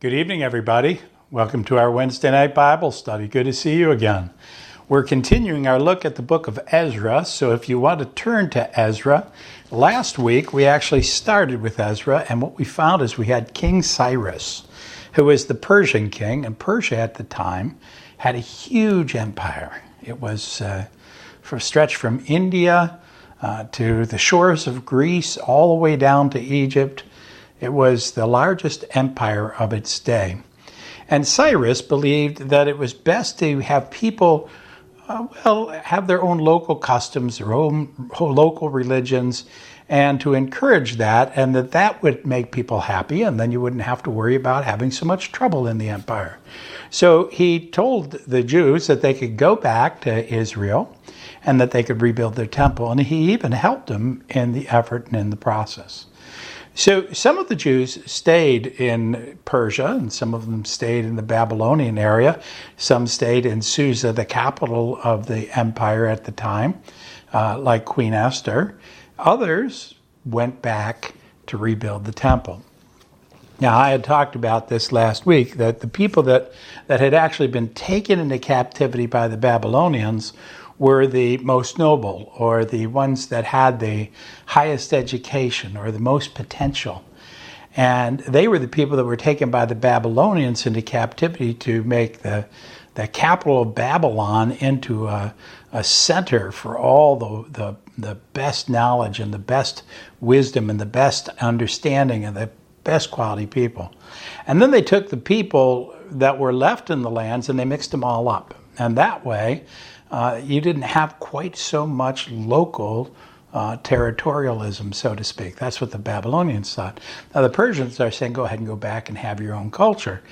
Good evening, everybody. Welcome to our Wednesday night Bible study. Good to see you again. We're continuing our look at the book of Ezra, so if you want to turn to Ezra, last week we actually started with Ezra, and what we found is we had King Cyrus, who was the Persian king, and Persia at the time had a huge empire. It was uh, for stretched from India uh, to the shores of Greece, all the way down to Egypt it was the largest empire of its day. And Cyrus believed that it was best to have people, uh, well, have their own local customs, their own local religions, and to encourage that, and that that would make people happy, and then you wouldn't have to worry about having so much trouble in the empire. So he told the Jews that they could go back to Israel and that they could rebuild their temple, and he even helped them in the effort and in the process. So some of the Jews stayed in Persia, and some of them stayed in the Babylonian area. Some stayed in Susa, the capital of the empire at the time, uh, like Queen Esther. Others went back to rebuild the temple. Now, I had talked about this last week that the people that, that had actually been taken into captivity by the Babylonians were the most noble or the ones that had the highest education or the most potential. And they were the people that were taken by the Babylonians into captivity to make the, the capital of Babylon into a, a center for all the, the, the best knowledge and the best wisdom and the best understanding and the best quality people. And then they took the people that were left in the lands and they mixed them all up. And that way, uh, you didn't have quite so much local uh, territorialism, so to speak. That's what the Babylonians thought. Now, the Persians are saying, go ahead and go back and have your own culture.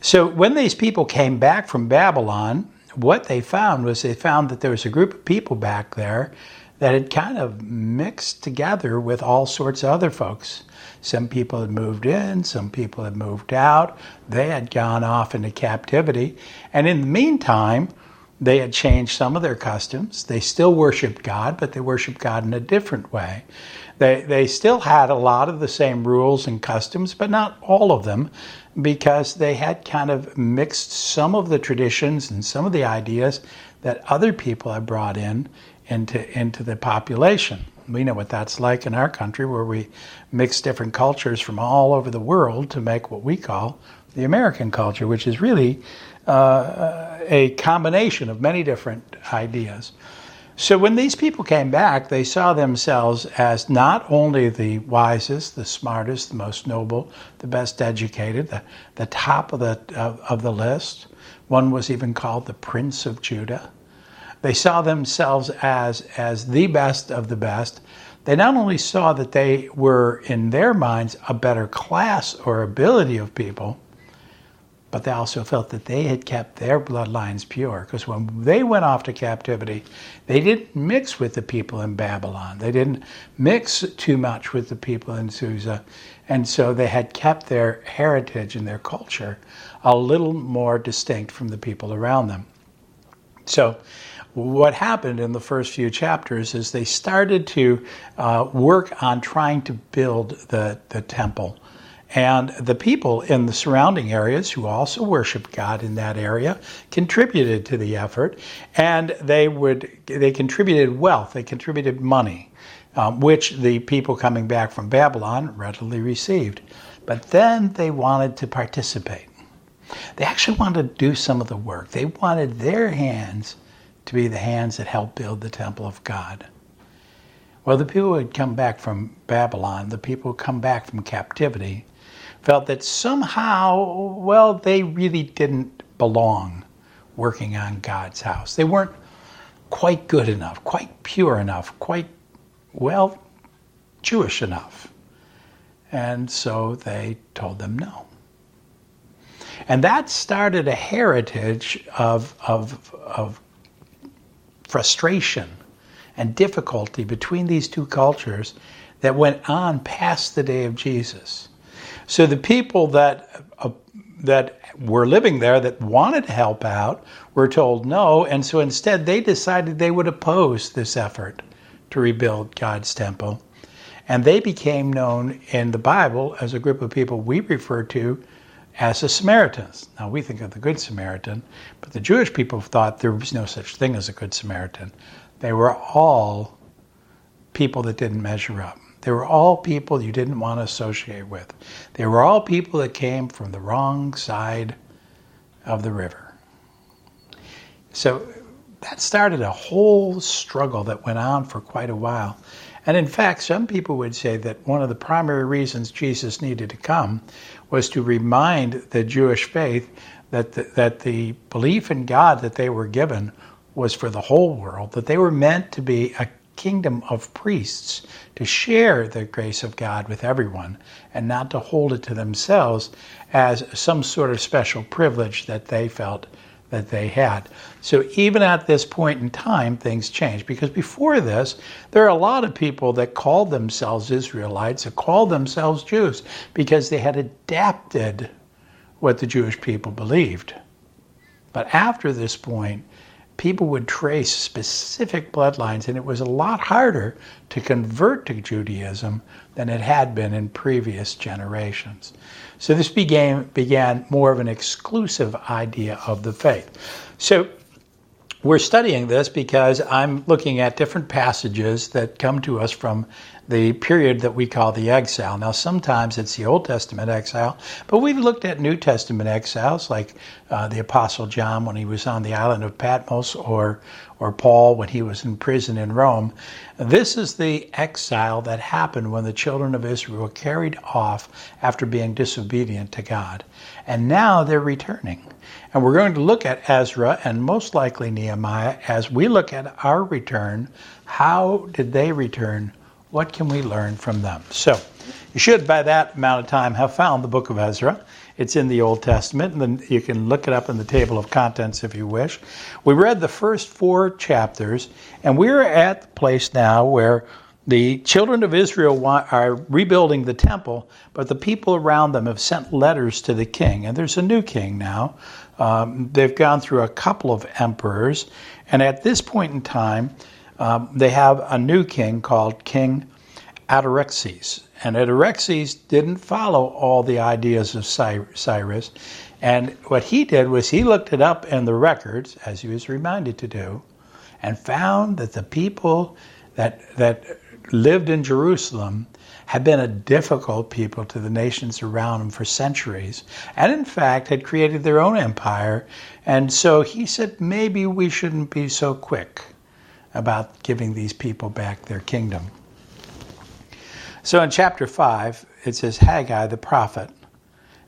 So, when these people came back from Babylon, what they found was they found that there was a group of people back there that had kind of mixed together with all sorts of other folks. Some people had moved in, some people had moved out, they had gone off into captivity. And in the meantime, they had changed some of their customs. They still worshiped God, but they worshiped God in a different way. They, they still had a lot of the same rules and customs, but not all of them, because they had kind of mixed some of the traditions and some of the ideas that other people had brought in into, into the population. We know what that's like in our country, where we mix different cultures from all over the world to make what we call the American culture, which is really uh, a combination of many different ideas. So when these people came back, they saw themselves as not only the wisest, the smartest, the most noble, the best educated, the, the top of the, of, of the list. One was even called the Prince of Judah. They saw themselves as, as the best of the best. They not only saw that they were, in their minds, a better class or ability of people, but they also felt that they had kept their bloodlines pure because when they went off to captivity, they didn't mix with the people in Babylon. They didn't mix too much with the people in Susa. And so they had kept their heritage and their culture a little more distinct from the people around them. So, what happened in the first few chapters is they started to uh, work on trying to build the, the temple and the people in the surrounding areas who also worshiped God in that area contributed to the effort, and they would they contributed wealth, they contributed money, um, which the people coming back from Babylon readily received. But then they wanted to participate. They actually wanted to do some of the work. They wanted their hands to be the hands that helped build the temple of God. Well, the people who had come back from Babylon, the people who come back from captivity, felt that somehow, well, they really didn't belong working on God's house. They weren't quite good enough, quite pure enough, quite, well, Jewish enough. And so they told them no. And that started a heritage of, of, of frustration and difficulty between these two cultures that went on past the day of Jesus. So the people that uh, that were living there that wanted to help out were told no, and so instead they decided they would oppose this effort to rebuild God's temple. And they became known in the Bible as a group of people we refer to as the Samaritans. Now we think of the Good Samaritan, but the Jewish people thought there was no such thing as a Good Samaritan. They were all people that didn't measure up. They were all people you didn't want to associate with. They were all people that came from the wrong side of the river. So that started a whole struggle that went on for quite a while. And in fact, some people would say that one of the primary reasons Jesus needed to come was to remind the Jewish faith that the, that the belief in God that they were given was for the whole world, that they were meant to be a kingdom of priests to share the grace of God with everyone and not to hold it to themselves as some sort of special privilege that they felt that they had. So even at this point in time, things changed because before this, there are a lot of people that called themselves Israelites, that called themselves Jews because they had adapted what the Jewish people believed. But after this point, people would trace specific bloodlines, and it was a lot harder to convert to Judaism than it had been in previous generations. So this began, began more of an exclusive idea of the faith. So we're studying this because I'm looking at different passages that come to us from the period that we call the exile. Now, sometimes it's the Old Testament exile, but we've looked at New Testament exiles, like uh, the Apostle John when he was on the island of Patmos, or or Paul when he was in prison in Rome. This is the exile that happened when the children of Israel were carried off after being disobedient to God, and now they're returning. And we're going to look at Ezra and most likely Nehemiah as we look at our return. How did they return? What can we learn from them? So, you should, by that amount of time, have found the book of Ezra. It's in the Old Testament, and then you can look it up in the table of contents if you wish. We read the first four chapters, and we're at the place now where the children of Israel are rebuilding the temple, but the people around them have sent letters to the king, and there's a new king now. Um, they've gone through a couple of emperors, and at this point in time, um, they have a new king called King Artaxerxes. And Artaxerxes didn't follow all the ideas of Cyrus. And what he did was he looked it up in the records, as he was reminded to do, and found that the people that, that lived in Jerusalem had been a difficult people to the nations around them for centuries, and in fact had created their own empire. And so he said, maybe we shouldn't be so quick about giving these people back their kingdom. So in chapter 5, it says Haggai the prophet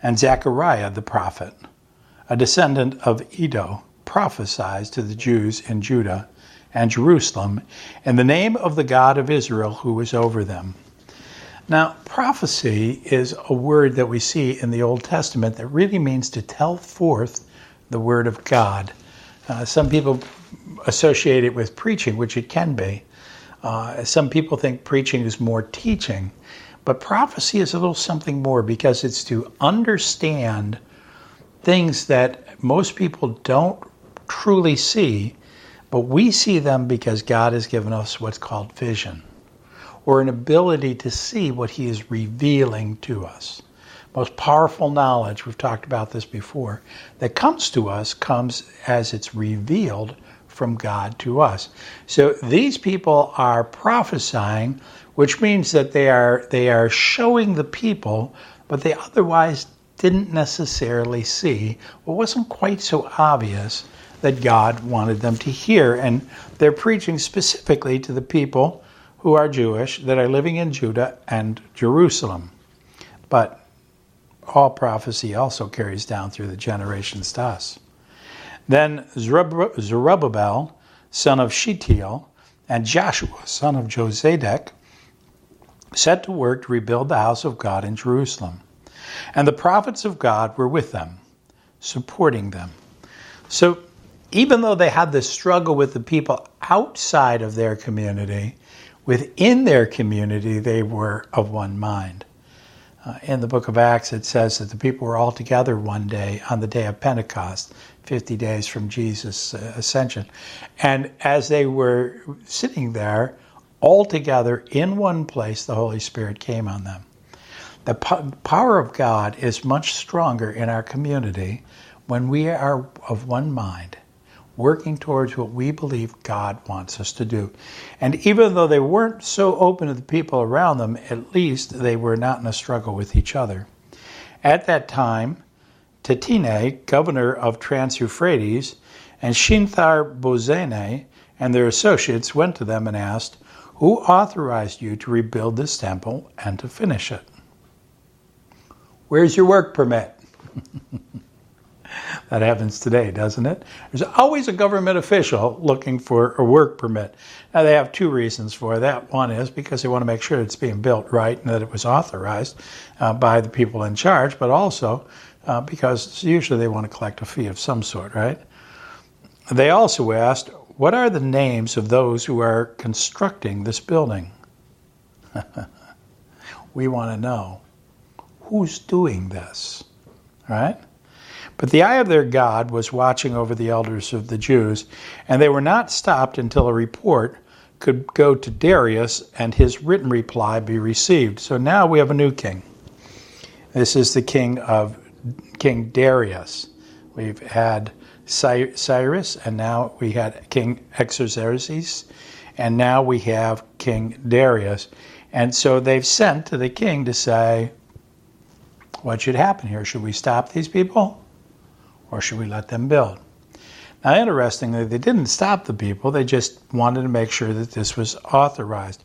and Zechariah the prophet, a descendant of Iddo, prophesied to the Jews in Judah and Jerusalem in the name of the God of Israel who was over them. Now, prophecy is a word that we see in the Old Testament that really means to tell forth the word of God. Uh, some people associate it with preaching, which it can be. Uh, some people think preaching is more teaching, but prophecy is a little something more because it's to understand things that most people don't truly see, but we see them because God has given us what's called vision or an ability to see what He is revealing to us. Most powerful knowledge, we've talked about this before, that comes to us comes as it's revealed from God to us. So these people are prophesying, which means that they are they are showing the people but they otherwise didn't necessarily see what wasn't quite so obvious that God wanted them to hear. And they're preaching specifically to the people who are Jewish that are living in Judah and Jerusalem. But all prophecy also carries down through the generations to us. Then Zerubbabel, son of Shealtiel, and Joshua, son of Josedek, set to work to rebuild the house of God in Jerusalem. And the prophets of God were with them, supporting them. So even though they had this struggle with the people outside of their community, within their community they were of one mind. Uh, in the book of Acts, it says that the people were all together one day on the day of Pentecost, 50 days from Jesus' uh, ascension. And as they were sitting there, all together in one place, the Holy Spirit came on them. The po- power of God is much stronger in our community when we are of one mind, working towards what we believe God wants us to do. And even though they weren't so open to the people around them, at least they were not in a struggle with each other. At that time, Tatine, governor of Trans Euphrates, and Shinthar Bozene and their associates went to them and asked, Who authorized you to rebuild this temple and to finish it? Where's your work permit? that happens today, doesn't it? There's always a government official looking for a work permit. Now, they have two reasons for that. One is because they want to make sure it's being built right and that it was authorized uh, by the people in charge, but also uh, because usually they want to collect a fee of some sort, right? They also asked, What are the names of those who are constructing this building? we want to know who's doing this, right? But the eye of their God was watching over the elders of the Jews, and they were not stopped until a report could go to Darius and his written reply be received. So now we have a new king. This is the king of King Darius. We've had Cyrus, and now we had King Xerxes, and now we have King Darius. And so they've sent to the king to say, what should happen here? Should we stop these people or should we let them build? Now, interestingly, they didn't stop the people, they just wanted to make sure that this was authorized.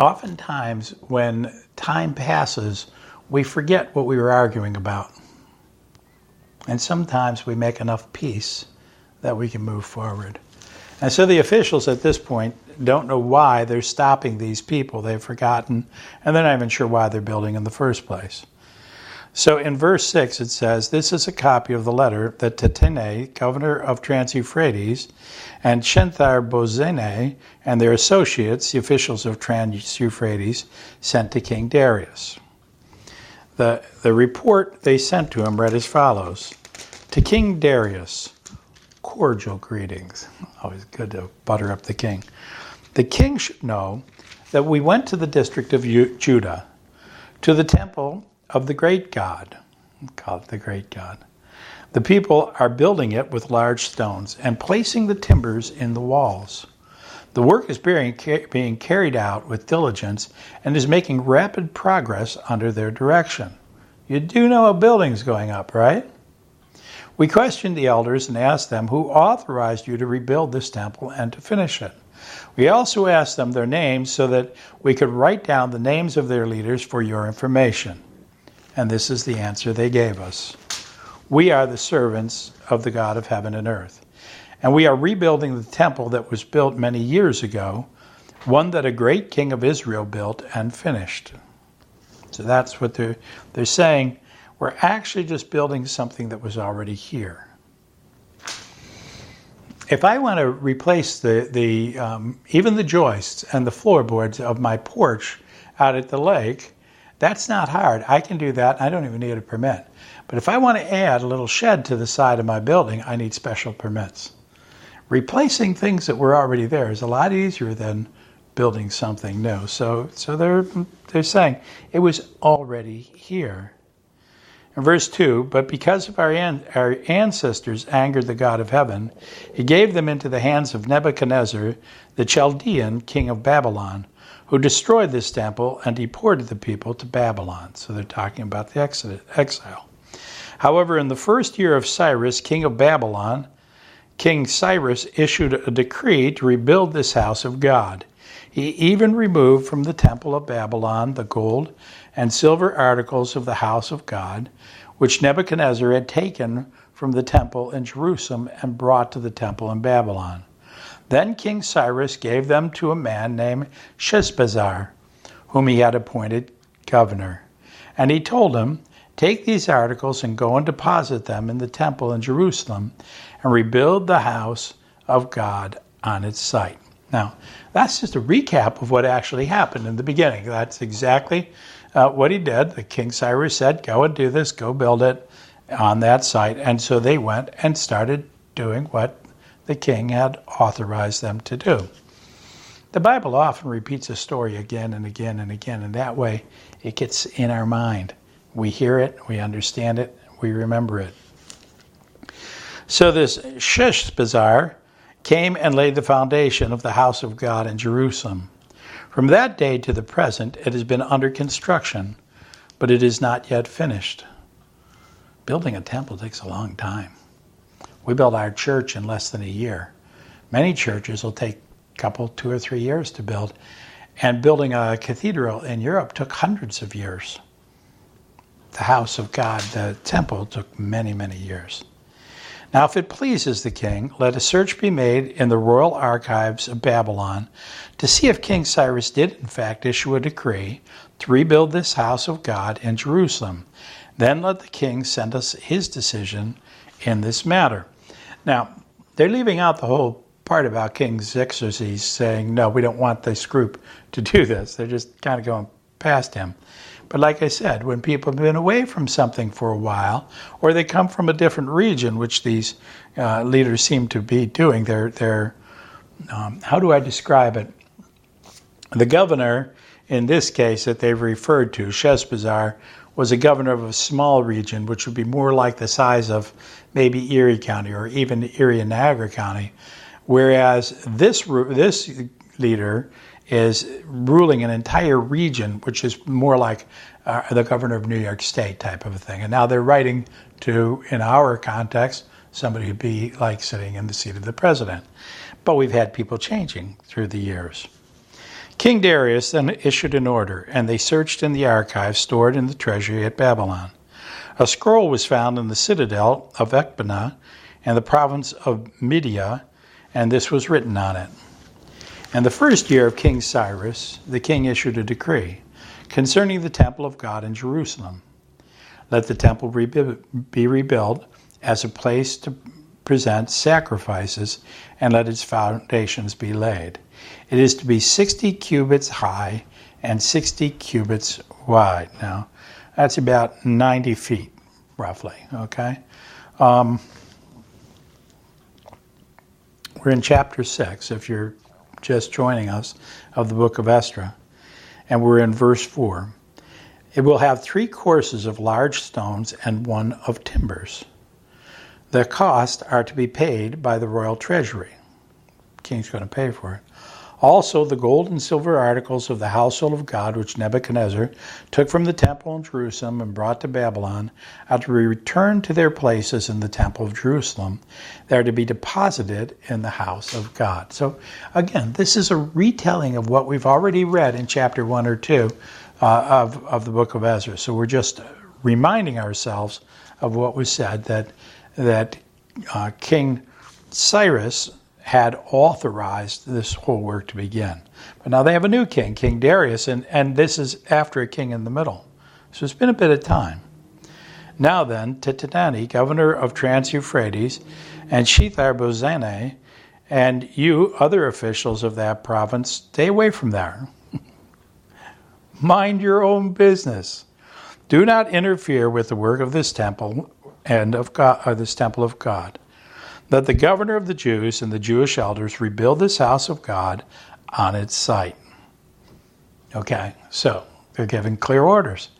Oftentimes, when time passes, we forget what we were arguing about. And sometimes we make enough peace that we can move forward. And so the officials at this point don't know why they're stopping these people. They've forgotten, and they're not even sure why they're building in the first place. So in verse 6, it says, This is a copy of the letter that Tatene, governor of Trans Euphrates, and Shenthar Bozene and their associates, the officials of Trans Euphrates, sent to King Darius. The, the report they sent to him read as follows To King Darius, cordial greetings. Always good to butter up the king. The king should know that we went to the district of Judah, to the temple of the great God. Call it the great God. The people are building it with large stones and placing the timbers in the walls. The work is being, being carried out with diligence and is making rapid progress under their direction. You do know a building's going up, right? We questioned the elders and asked them who authorized you to rebuild this temple and to finish it. We also asked them their names so that we could write down the names of their leaders for your information. And this is the answer they gave us We are the servants of the God of heaven and earth. And we are rebuilding the temple that was built many years ago, one that a great king of Israel built and finished. So that's what they're, they're saying. We're actually just building something that was already here. If I want to replace the, the um, even the joists and the floorboards of my porch out at the lake, that's not hard. I can do that. I don't even need a permit. But if I want to add a little shed to the side of my building, I need special permits replacing things that were already there is a lot easier than building something new. So, so they're, they're saying it was already here. In verse 2, but because of our, an, our ancestors angered the God of heaven, he gave them into the hands of Nebuchadnezzar, the Chaldean king of Babylon, who destroyed this temple and deported the people to Babylon. So they're talking about the exile. However, in the first year of Cyrus, king of Babylon, King Cyrus issued a decree to rebuild this house of God. He even removed from the temple of Babylon the gold and silver articles of the house of God, which Nebuchadnezzar had taken from the temple in Jerusalem and brought to the temple in Babylon. Then King Cyrus gave them to a man named Sheshbazzar, whom he had appointed governor. And he told him, Take these articles and go and deposit them in the temple in Jerusalem and rebuild the house of God on its site. Now, that's just a recap of what actually happened in the beginning. That's exactly uh, what he did. The King Cyrus said, Go and do this, go build it on that site. And so they went and started doing what the king had authorized them to do. The Bible often repeats a story again and again and again, and that way it gets in our mind. We hear it, we understand it, we remember it. So this Sheshbazzar came and laid the foundation of the house of God in Jerusalem. From that day to the present, it has been under construction, but it is not yet finished. Building a temple takes a long time. We built our church in less than a year. Many churches will take a couple, two or three years to build. And building a cathedral in Europe took hundreds of years. The house of God, the temple, took many, many years. Now, if it pleases the king, let a search be made in the royal archives of Babylon to see if King Cyrus did, in fact, issue a decree to rebuild this house of God in Jerusalem. Then let the king send us his decision in this matter. Now, they're leaving out the whole part about King Xerxes saying, no, we don't want this group to do this. They're just kind of going past him. But like I said, when people have been away from something for a while, or they come from a different region, which these uh, leaders seem to be doing, they're, they're um, how do I describe it? The governor, in this case that they've referred to, Sheshbazzar, was a governor of a small region, which would be more like the size of maybe Erie County or even Erie and Niagara County, whereas this this leader is ruling an entire region, which is more like uh, the governor of New York State type of a thing. And now they're writing to, in our context, somebody who'd be like sitting in the seat of the president. But we've had people changing through the years. King Darius then issued an order, and they searched in the archives stored in the treasury at Babylon. A scroll was found in the citadel of Ecbatana in the province of Media, and this was written on it. In the first year of King Cyrus, the king issued a decree concerning the temple of God in Jerusalem. Let the temple be rebuilt as a place to present sacrifices, and let its foundations be laid. It is to be 60 cubits high and 60 cubits wide. Now, that's about 90 feet, roughly, okay? Um, we're in chapter 6, if you're just joining us, of the book of Ezra, and we're in verse 4. It will have three courses of large stones and one of timbers. The costs are to be paid by the royal treasury. The king's going to pay for it. Also, the gold and silver articles of the household of God, which Nebuchadnezzar took from the temple in Jerusalem and brought to Babylon, are to be returned to their places in the temple of Jerusalem. They are to be deposited in the house of God. So, again, this is a retelling of what we've already read in chapter 1 or 2 uh, of, of the book of Ezra. So, we're just reminding ourselves of what was said that, that uh, King Cyrus had authorized this whole work to begin. But now they have a new king, King Darius, and, and this is after a king in the middle. So it's been a bit of time. Now then, Tattenai, governor of Trans Euphrates, and Shethar and you, other officials of that province, stay away from there. Mind your own business. Do not interfere with the work of this temple and of God, this temple of God that the governor of the Jews and the Jewish elders rebuild this house of God on its site. Okay, so they're giving clear orders.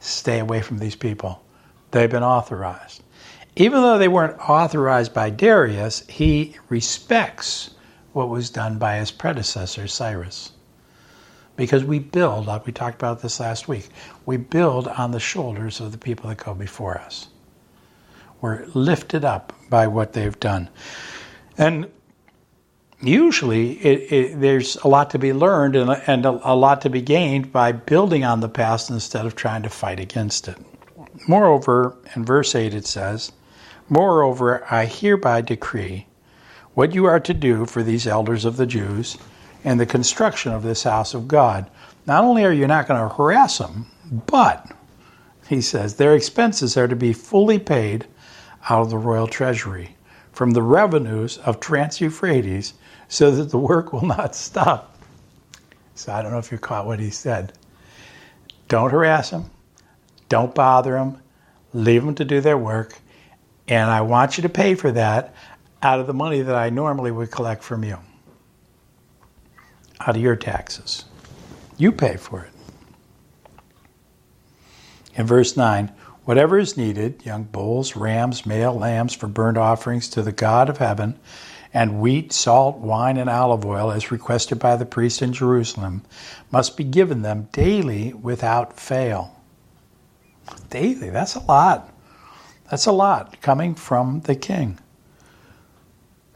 Stay away from these people. They've been authorized. Even though they weren't authorized by Darius, he respects what was done by his predecessor, Cyrus. Because we build, like we talked about this last week, we build on the shoulders of the people that go before us. We're lifted up by what they've done. And usually it, it, there's a lot to be learned and, and a, a lot to be gained by building on the past instead of trying to fight against it. Moreover, in verse 8 it says, Moreover, I hereby decree what you are to do for these elders of the Jews and the construction of this house of God. Not only are you not going to harass them, but, he says, their expenses are to be fully paid out of the royal treasury from the revenues of Trans Euphrates so that the work will not stop. So I don't know if you caught what he said. Don't harass them, don't bother them, leave them to do their work, and I want you to pay for that out of the money that I normally would collect from you, out of your taxes. You pay for it. In verse 9, whatever is needed young bulls, rams, male lambs for burnt offerings to the God of heaven, and wheat, salt, wine, and olive oil, as requested by the priest in Jerusalem, must be given them daily without fail. Daily, that's a lot. That's a lot coming from the king.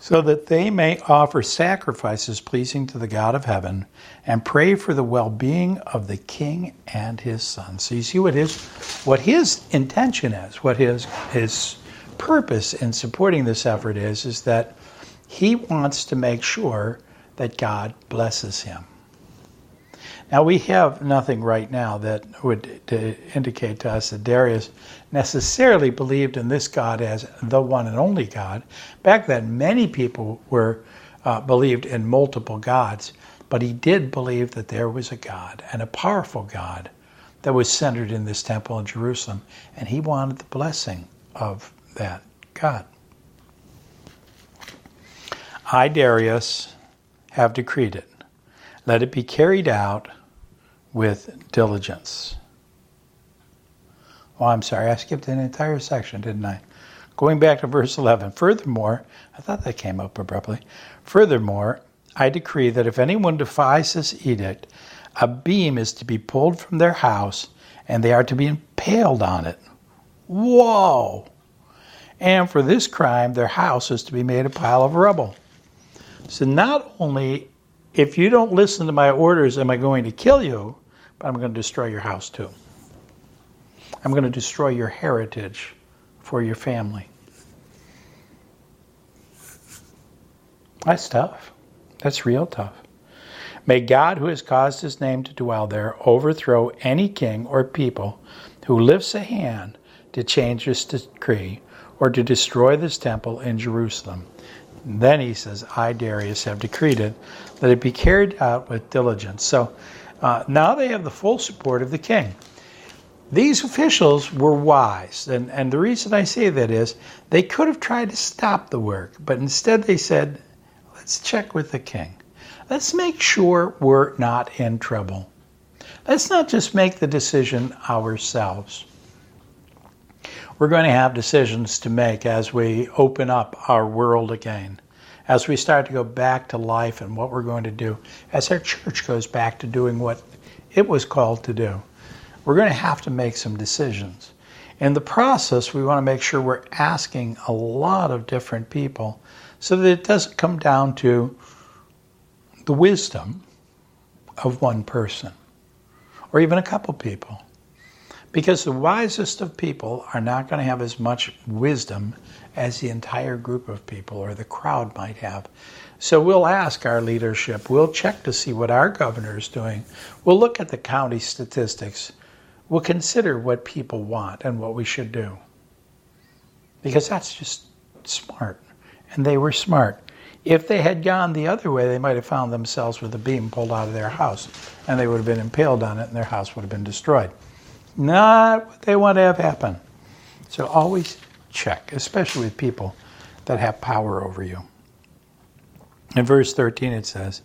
So that they may offer sacrifices pleasing to the God of heaven and pray for the well being of the king and his son. So you see what his, what his intention is, what his, his purpose in supporting this effort is, is that he wants to make sure that God blesses him. Now, we have nothing right now that would to indicate to us that Darius necessarily believed in this God as the one and only God. Back then, many people were uh, believed in multiple gods, but he did believe that there was a God and a powerful God that was centered in this temple in Jerusalem, and he wanted the blessing of that God. I, Darius, have decreed it. Let it be carried out with diligence. Oh, I'm sorry, I skipped an entire section, didn't I? Going back to verse 11. Furthermore, I thought that came up abruptly. Furthermore, I decree that if anyone defies this edict, a beam is to be pulled from their house and they are to be impaled on it. Whoa! And for this crime, their house is to be made a pile of rubble. So not only if you don't listen to my orders am I going to kill you, I'm going to destroy your house too. I'm going to destroy your heritage for your family. That's tough. That's real tough. May God, who has caused his name to dwell there, overthrow any king or people who lifts a hand to change this decree or to destroy this temple in Jerusalem. And then he says, I, Darius, have decreed it, that it be carried out with diligence. So uh, now they have the full support of the king. These officials were wise, and, and the reason I say that is they could have tried to stop the work, but instead they said, let's check with the king. Let's make sure we're not in trouble. Let's not just make the decision ourselves we're going to have decisions to make as we open up our world again, as we start to go back to life and what we're going to do, as our church goes back to doing what it was called to do. We're going to have to make some decisions. In the process, we want to make sure we're asking a lot of different people so that it doesn't come down to the wisdom of one person or even a couple people. Because the wisest of people are not going to have as much wisdom as the entire group of people or the crowd might have. So we'll ask our leadership, we'll check to see what our governor is doing, we'll look at the county statistics, we'll consider what people want and what we should do. Because that's just smart. And they were smart. If they had gone the other way, they might have found themselves with a beam pulled out of their house, and they would have been impaled on it, and their house would have been destroyed not what they want to have happen. So always check, especially with people that have power over you. In verse 13 it says,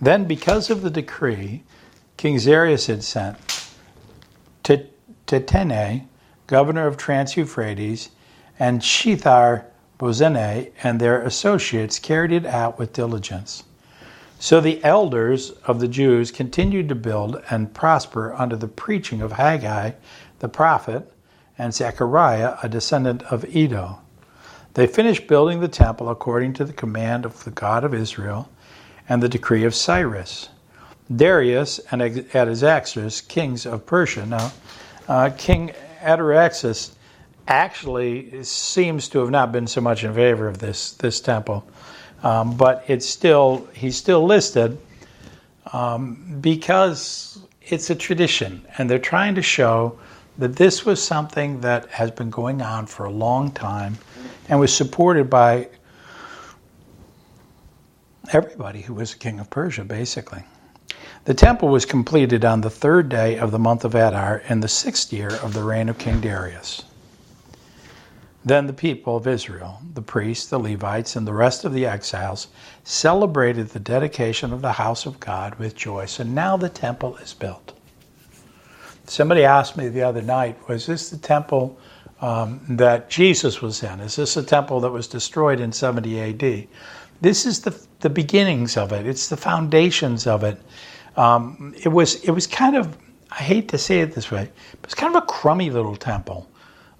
Then because of the decree King Xerxes had sent to Tattenai, governor of Trans Euphrates, and Shethar Bozenai and their associates carried it out with diligence. So the elders of the Jews continued to build and prosper under the preaching of Haggai the prophet and Zechariah, a descendant of Iddo. They finished building the temple according to the command of the God of Israel and the decree of Cyrus. Darius and Artaxerxes, kings of Persia. Now, uh, King Artaxerxes actually seems to have not been so much in favor of this, this temple um, but it's still he's still listed um, because it's a tradition, and they're trying to show that this was something that has been going on for a long time and was supported by everybody who was a king of Persia, basically. The temple was completed on the third day of the month of Adar in the sixth year of the reign of King Darius. Then the people of Israel, the priests, the Levites, and the rest of the exiles celebrated the dedication of the house of God with joy. So now the temple is built. somebody asked me the other night, was this the temple um, that Jesus was in? Is this a temple that was destroyed in 70 AD? This is the, the beginnings of it. It's the foundations of it. Um, it was it was kind of I hate to say it this way, but it's kind of a crummy little temple.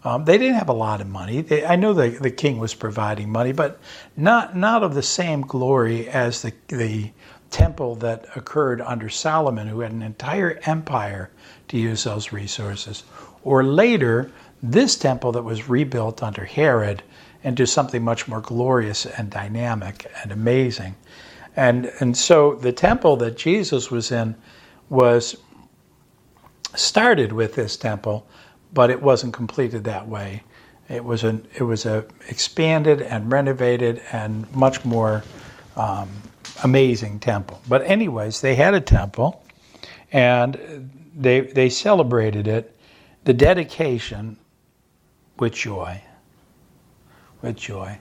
Um, they didn't have a lot of money. They, I know the, the king was providing money, but not not of the same glory as the the temple that occurred under Solomon, who had an entire empire to use those resources. Or later, this temple that was rebuilt under Herod into something much more glorious and dynamic and amazing. And, and so the temple that Jesus was in was started with this temple, but it wasn't completed that way. It was an it was a expanded and renovated and much more um, amazing temple. But anyways, they had a temple, and they they celebrated it, the dedication, with joy. With joy.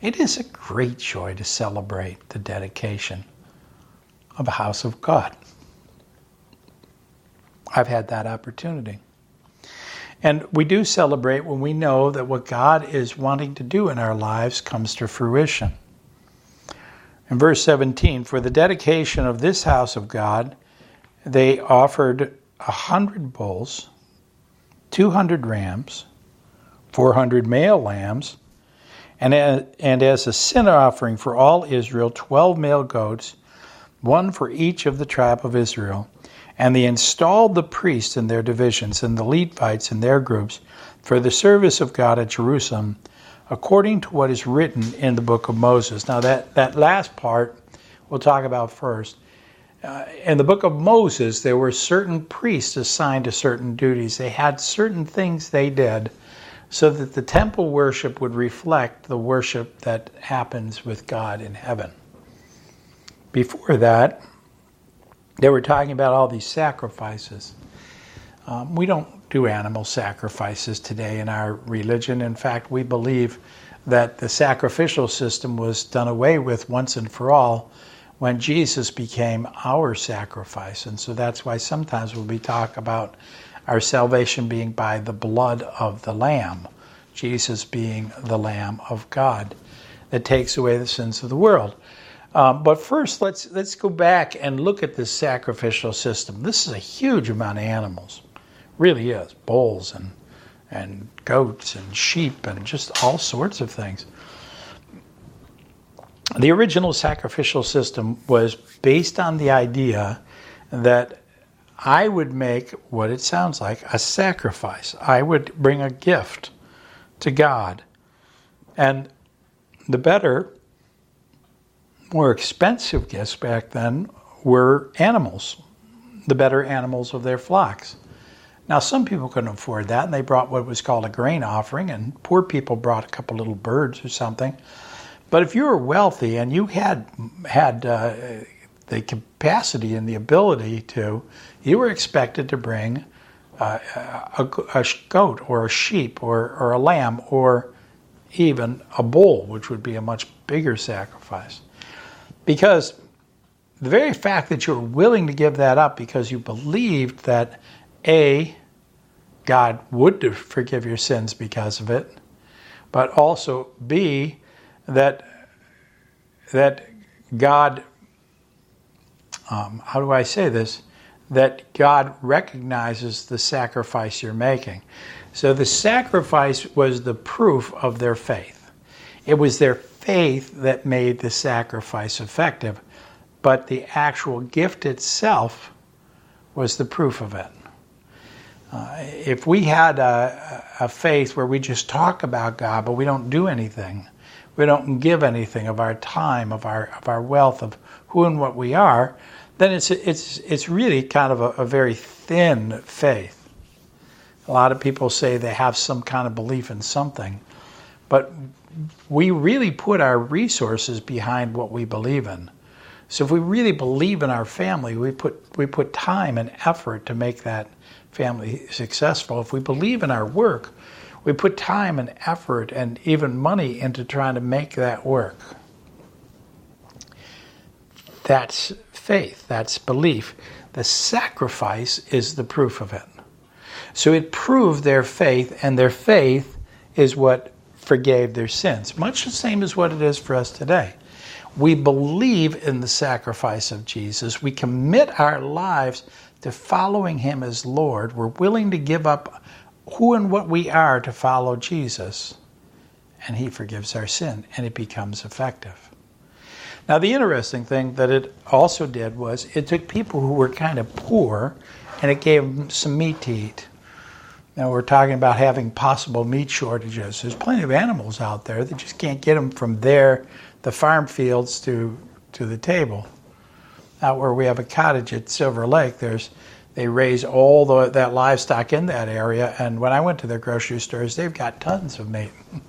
It is a great joy to celebrate the dedication of a house of God. I've had that opportunity. And we do celebrate when we know that what God is wanting to do in our lives comes to fruition. In verse 17, for the dedication of this house of God, they offered a hundred bulls, 200 rams, 400 male lambs, and and as a sin offering for all Israel, 12 male goats, one for each of the tribe of Israel. And they installed the priests in their divisions and the Levites in their groups for the service of God at Jerusalem according to what is written in the book of Moses. Now, that, that last part we'll talk about first. Uh, in the book of Moses, there were certain priests assigned to certain duties. They had certain things they did so that the temple worship would reflect the worship that happens with God in heaven. Before that, they were talking about all these sacrifices. Um, we don't do animal sacrifices today in our religion. In fact, we believe that the sacrificial system was done away with once and for all when Jesus became our sacrifice. And so that's why sometimes when we talk about our salvation being by the blood of the Lamb, Jesus being the Lamb of God that takes away the sins of the world. Um, but first, let's let's go back and look at this sacrificial system. This is a huge amount of animals really is bulls and and goats and sheep and just all sorts of things. The original sacrificial system was based on the idea that I would make what it sounds like a sacrifice. I would bring a gift to God. And the better, more expensive gifts back then were animals, the better animals of their flocks. Now, some people couldn't afford that, and they brought what was called a grain offering, and poor people brought a couple little birds or something. But if you were wealthy and you had had uh, the capacity and the ability to, you were expected to bring uh, a, a, goat or a sheep or, or a lamb or even a bull, which would be a much bigger sacrifice. Because the very fact that you were willing to give that up because you believed that A, God would forgive your sins because of it, but also B, that that God, um, how do I say this? That God recognizes the sacrifice you're making. So the sacrifice was the proof of their faith. It was their faith that made the sacrifice effective, but the actual gift itself was the proof of it. Uh, if we had a, a faith where we just talk about God, but we don't do anything, we don't give anything of our time, of our of our wealth, of who and what we are, then it's it's it's really kind of a, a very thin faith. A lot of people say they have some kind of belief in something, but we really put our resources behind what we believe in. So if we really believe in our family, we put we put time and effort to make that family successful. If we believe in our work, we put time and effort and even money into trying to make that work. That's faith, that's belief. The sacrifice is the proof of it. So it proved their faith, and their faith is what forgave their sins. Much the same as what it is for us today. We believe in the sacrifice of Jesus. We commit our lives to following Him as Lord. We're willing to give up who and what we are to follow Jesus. And He forgives our sin, and it becomes effective. Now, the interesting thing that it also did was it took people who were kind of poor and it gave them some meat to eat. Now, we're talking about having possible meat shortages. There's plenty of animals out there that just can't get them from there, the farm fields, to, to the table. Out where we have a cottage at Silver Lake, there's they raise all the, that livestock in that area. And when I went to their grocery stores, they've got tons of meat.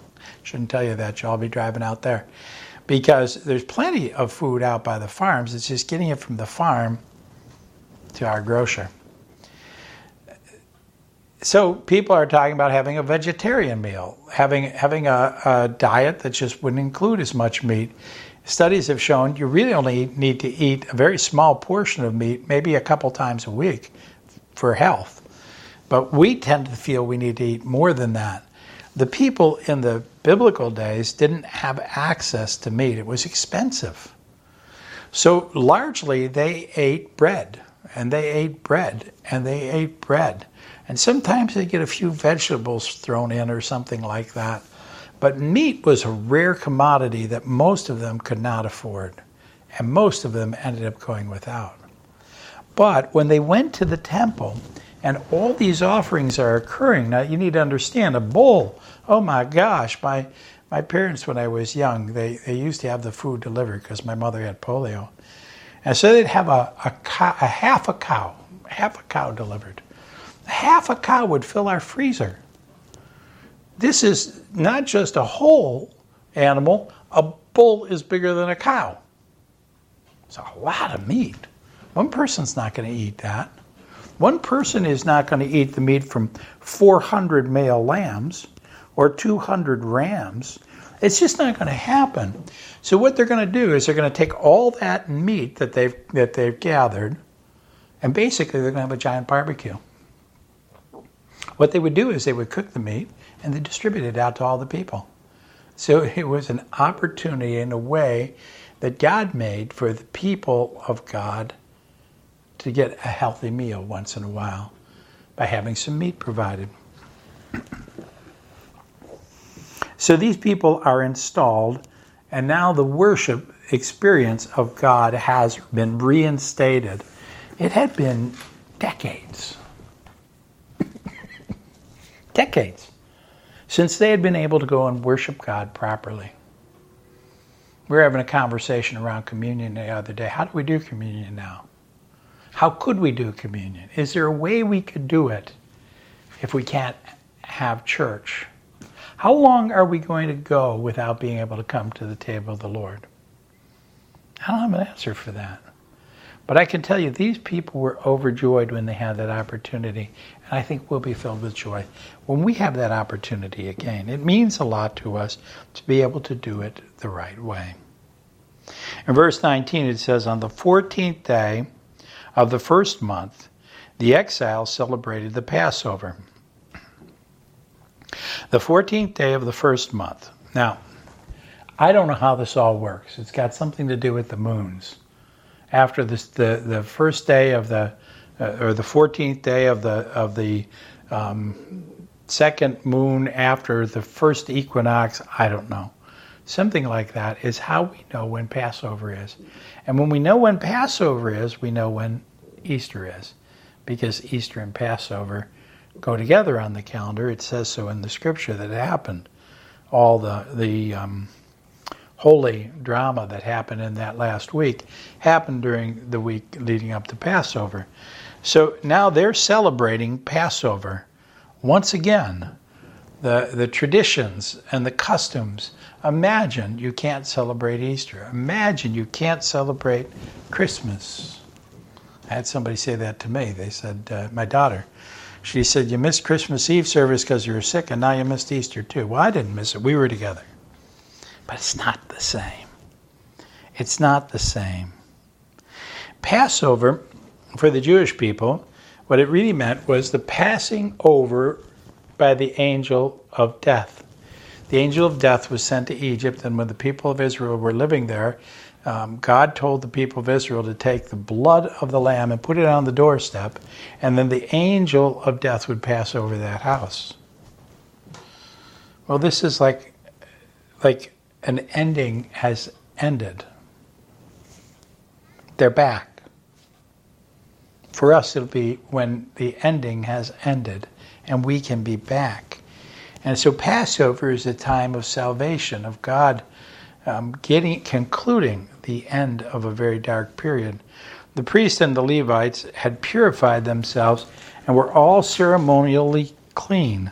Shouldn't tell you that, y'all be driving out there because there's plenty of food out by the farms. It's just getting it from the farm to our grocer. So people are talking about having a vegetarian meal, having having a, a, diet that just wouldn't include as much meat. Studies have shown you really only need to eat a very small portion of meat, maybe a couple times a week, for health. But we tend to feel we need to eat more than that. The people in the biblical days didn't have access to meat, it was expensive. So largely they ate bread, and they ate bread, and they ate bread. And sometimes they get a few vegetables thrown in or something like that. But meat was a rare commodity that most of them could not afford, and most of them ended up going without. But when they went to the temple, and all these offerings are occurring. Now, you need to understand a bull. Oh my gosh, my, my parents, when I was young, they, they used to have the food delivered because my mother had polio. And so they'd have a, a, cow, a half a cow, half a cow delivered. Half a cow would fill our freezer. This is not just a whole animal, a bull is bigger than a cow. It's a lot of meat. One person's not going to eat that. One person is not going to eat the meat from 400 male lambs or 200 rams. It's just not going to happen. So what they're going to do is they're going to take all that meat that they've that they've gathered, and basically they're going to have a giant barbecue. What they would do is they would cook the meat and they distribute it out to all the people. So it was an opportunity in a way that God made for the people of God to get a healthy meal once in a while by having some meat provided. so these people are installed, and now the worship experience of God has been reinstated. It had been decades. Decades since they had been able to go and worship God properly. We were having a conversation around communion the other day. How do we do communion now? How could we do communion? Is there a way we could do it if we can't have church? How long are we going to go without being able to come to the table of the Lord? I don't have an answer for that. But I can tell you, these people were overjoyed when they had that opportunity, I think we'll be filled with joy when we have that opportunity again. It means a lot to us to be able to do it the right way. In verse 19, it says, On the 14th day, of the first month, the exiles celebrated the Passover. The 14th day of the first month. Now, I don't know how this all works. It's got something to do with the moons. After this, the, the first day of the, uh, or the 14th day of the, of the um, second moon after the first equinox, I don't know. Something like that is how we know when Passover is. And when we know when Passover is, we know when Easter is. Because Easter and Passover go together on the calendar. It says so in the scripture that it happened. All the, the um, holy drama that happened in that last week happened during the week leading up to Passover. So now they're celebrating Passover once again. The, the traditions and the customs Imagine you can't celebrate Easter. Imagine you can't celebrate Christmas. I had somebody say that to me. They said, uh, my daughter, she said, You missed Christmas Eve service because you were sick, and now you missed Easter too. Well, I didn't miss it. We were together. But it's not the same. It's not the same. Passover for the Jewish people, what it really meant was the passing over by the angel of death. The angel of death was sent to Egypt, and when the people of Israel were living there, um, God told the people of Israel to take the blood of the lamb and put it on the doorstep, and then the angel of death would pass over that house. Well, this is like, like an ending has ended. They're back. For us, it'll be when the ending has ended and we can be back. And so Passover is a time of salvation, of God um, getting concluding the end of a very dark period. The priests and the Levites had purified themselves and were all ceremonially clean.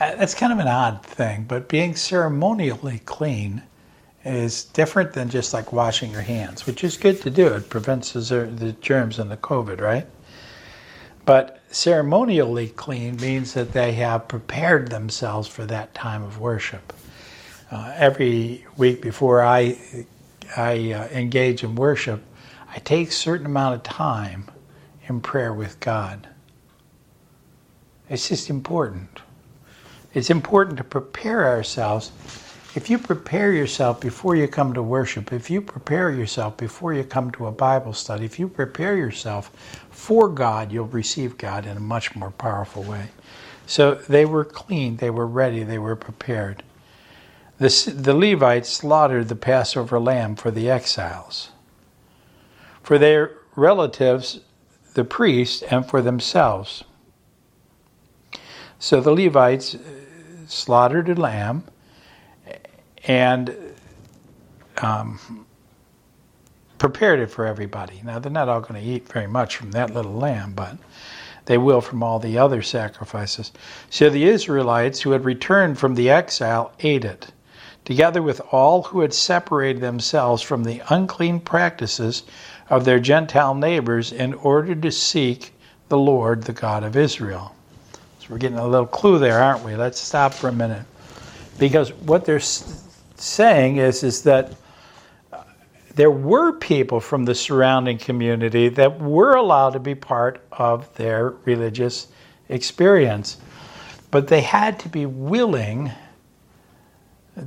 Uh, that's kind of an odd thing, but being ceremonially clean is different than just like washing your hands, which is good to do. It prevents the germs and the COVID, right? But ceremonially clean means that they have prepared themselves for that time of worship. Uh, every week before I, I uh, engage in worship, I take a certain amount of time in prayer with God. It's just important. It's important to prepare ourselves. If you prepare yourself before you come to worship, if you prepare yourself before you come to a Bible study, if you prepare yourself for God, you'll receive God in a much more powerful way. So they were clean, they were ready, they were prepared. The, the Levites slaughtered the Passover lamb for the exiles, for their relatives, the priests, and for themselves. So the Levites uh, slaughtered a lamb and um, prepared it for everybody. Now, they're not all going to eat very much from that little lamb, but they will from all the other sacrifices. So the Israelites who had returned from the exile ate it, together with all who had separated themselves from the unclean practices of their Gentile neighbors in order to seek the Lord, the God of Israel. So we're getting a little clue there, aren't we? Let's stop for a minute. Because what they're saying is, is that there were people from the surrounding community that were allowed to be part of their religious experience. But they had to be willing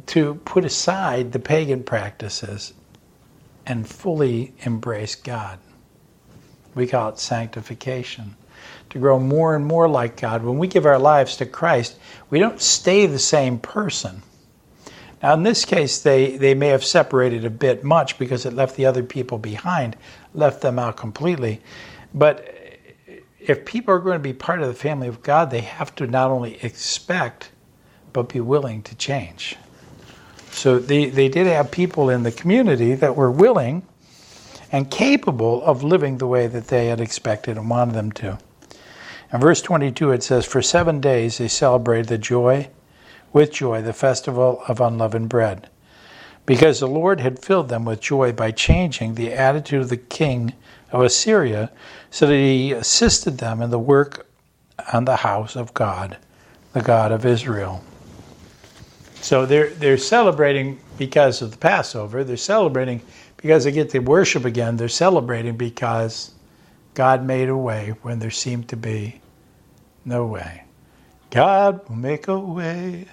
to put aside the pagan practices and fully embrace God. We call it sanctification. To grow more and more like God. When we give our lives to Christ, we don't stay the same person. Now, in this case, they, they may have separated a bit much because it left the other people behind, left them out completely. But if people are going to be part of the family of God, they have to not only expect, but be willing to change. So they, they did have people in the community that were willing and capable of living the way that they had expected and wanted them to. In verse 22, it says, For seven days they celebrated the joy with joy the festival of unleavened bread, because the Lord had filled them with joy by changing the attitude of the king of Assyria, so that he assisted them in the work on the house of God, the God of Israel. So they're, they're celebrating because of the Passover. They're celebrating because they get to worship again. They're celebrating because God made a way when there seemed to be no way. God will make a way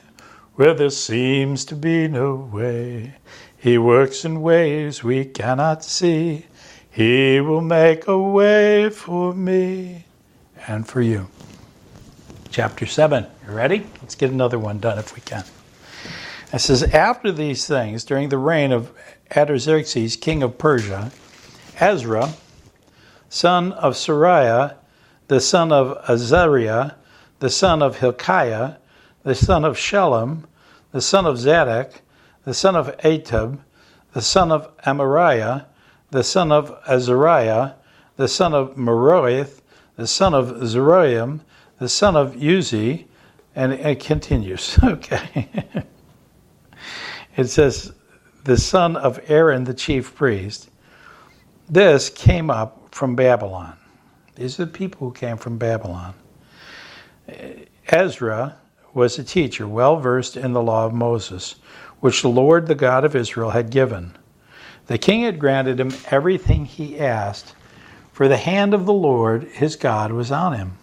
where there seems to be no way. He works in ways we cannot see. He will make a way for me and for you. Chapter 7. You ready? Let's get another one done if we can. It says, After these things, during the reign of Artaxerxes, king of Persia, Ezra, son of Seraiah, the son of Azariah, the son of Hilkiah, the son of Shallum, the son of Zadok, the son of Ahitub, the son of Amariah, the son of Azariah, the son of Meraioth, the son of Zeroiam, the son of Uzzi, and it continues. Okay. it says, the son of Aaron, the chief priest. This came up from Babylon. These are the people who came from Babylon. Ezra was a teacher well versed in the law of Moses, which the Lord, the God of Israel, had given. The king had granted him everything he asked, for the hand of the Lord his God was on him.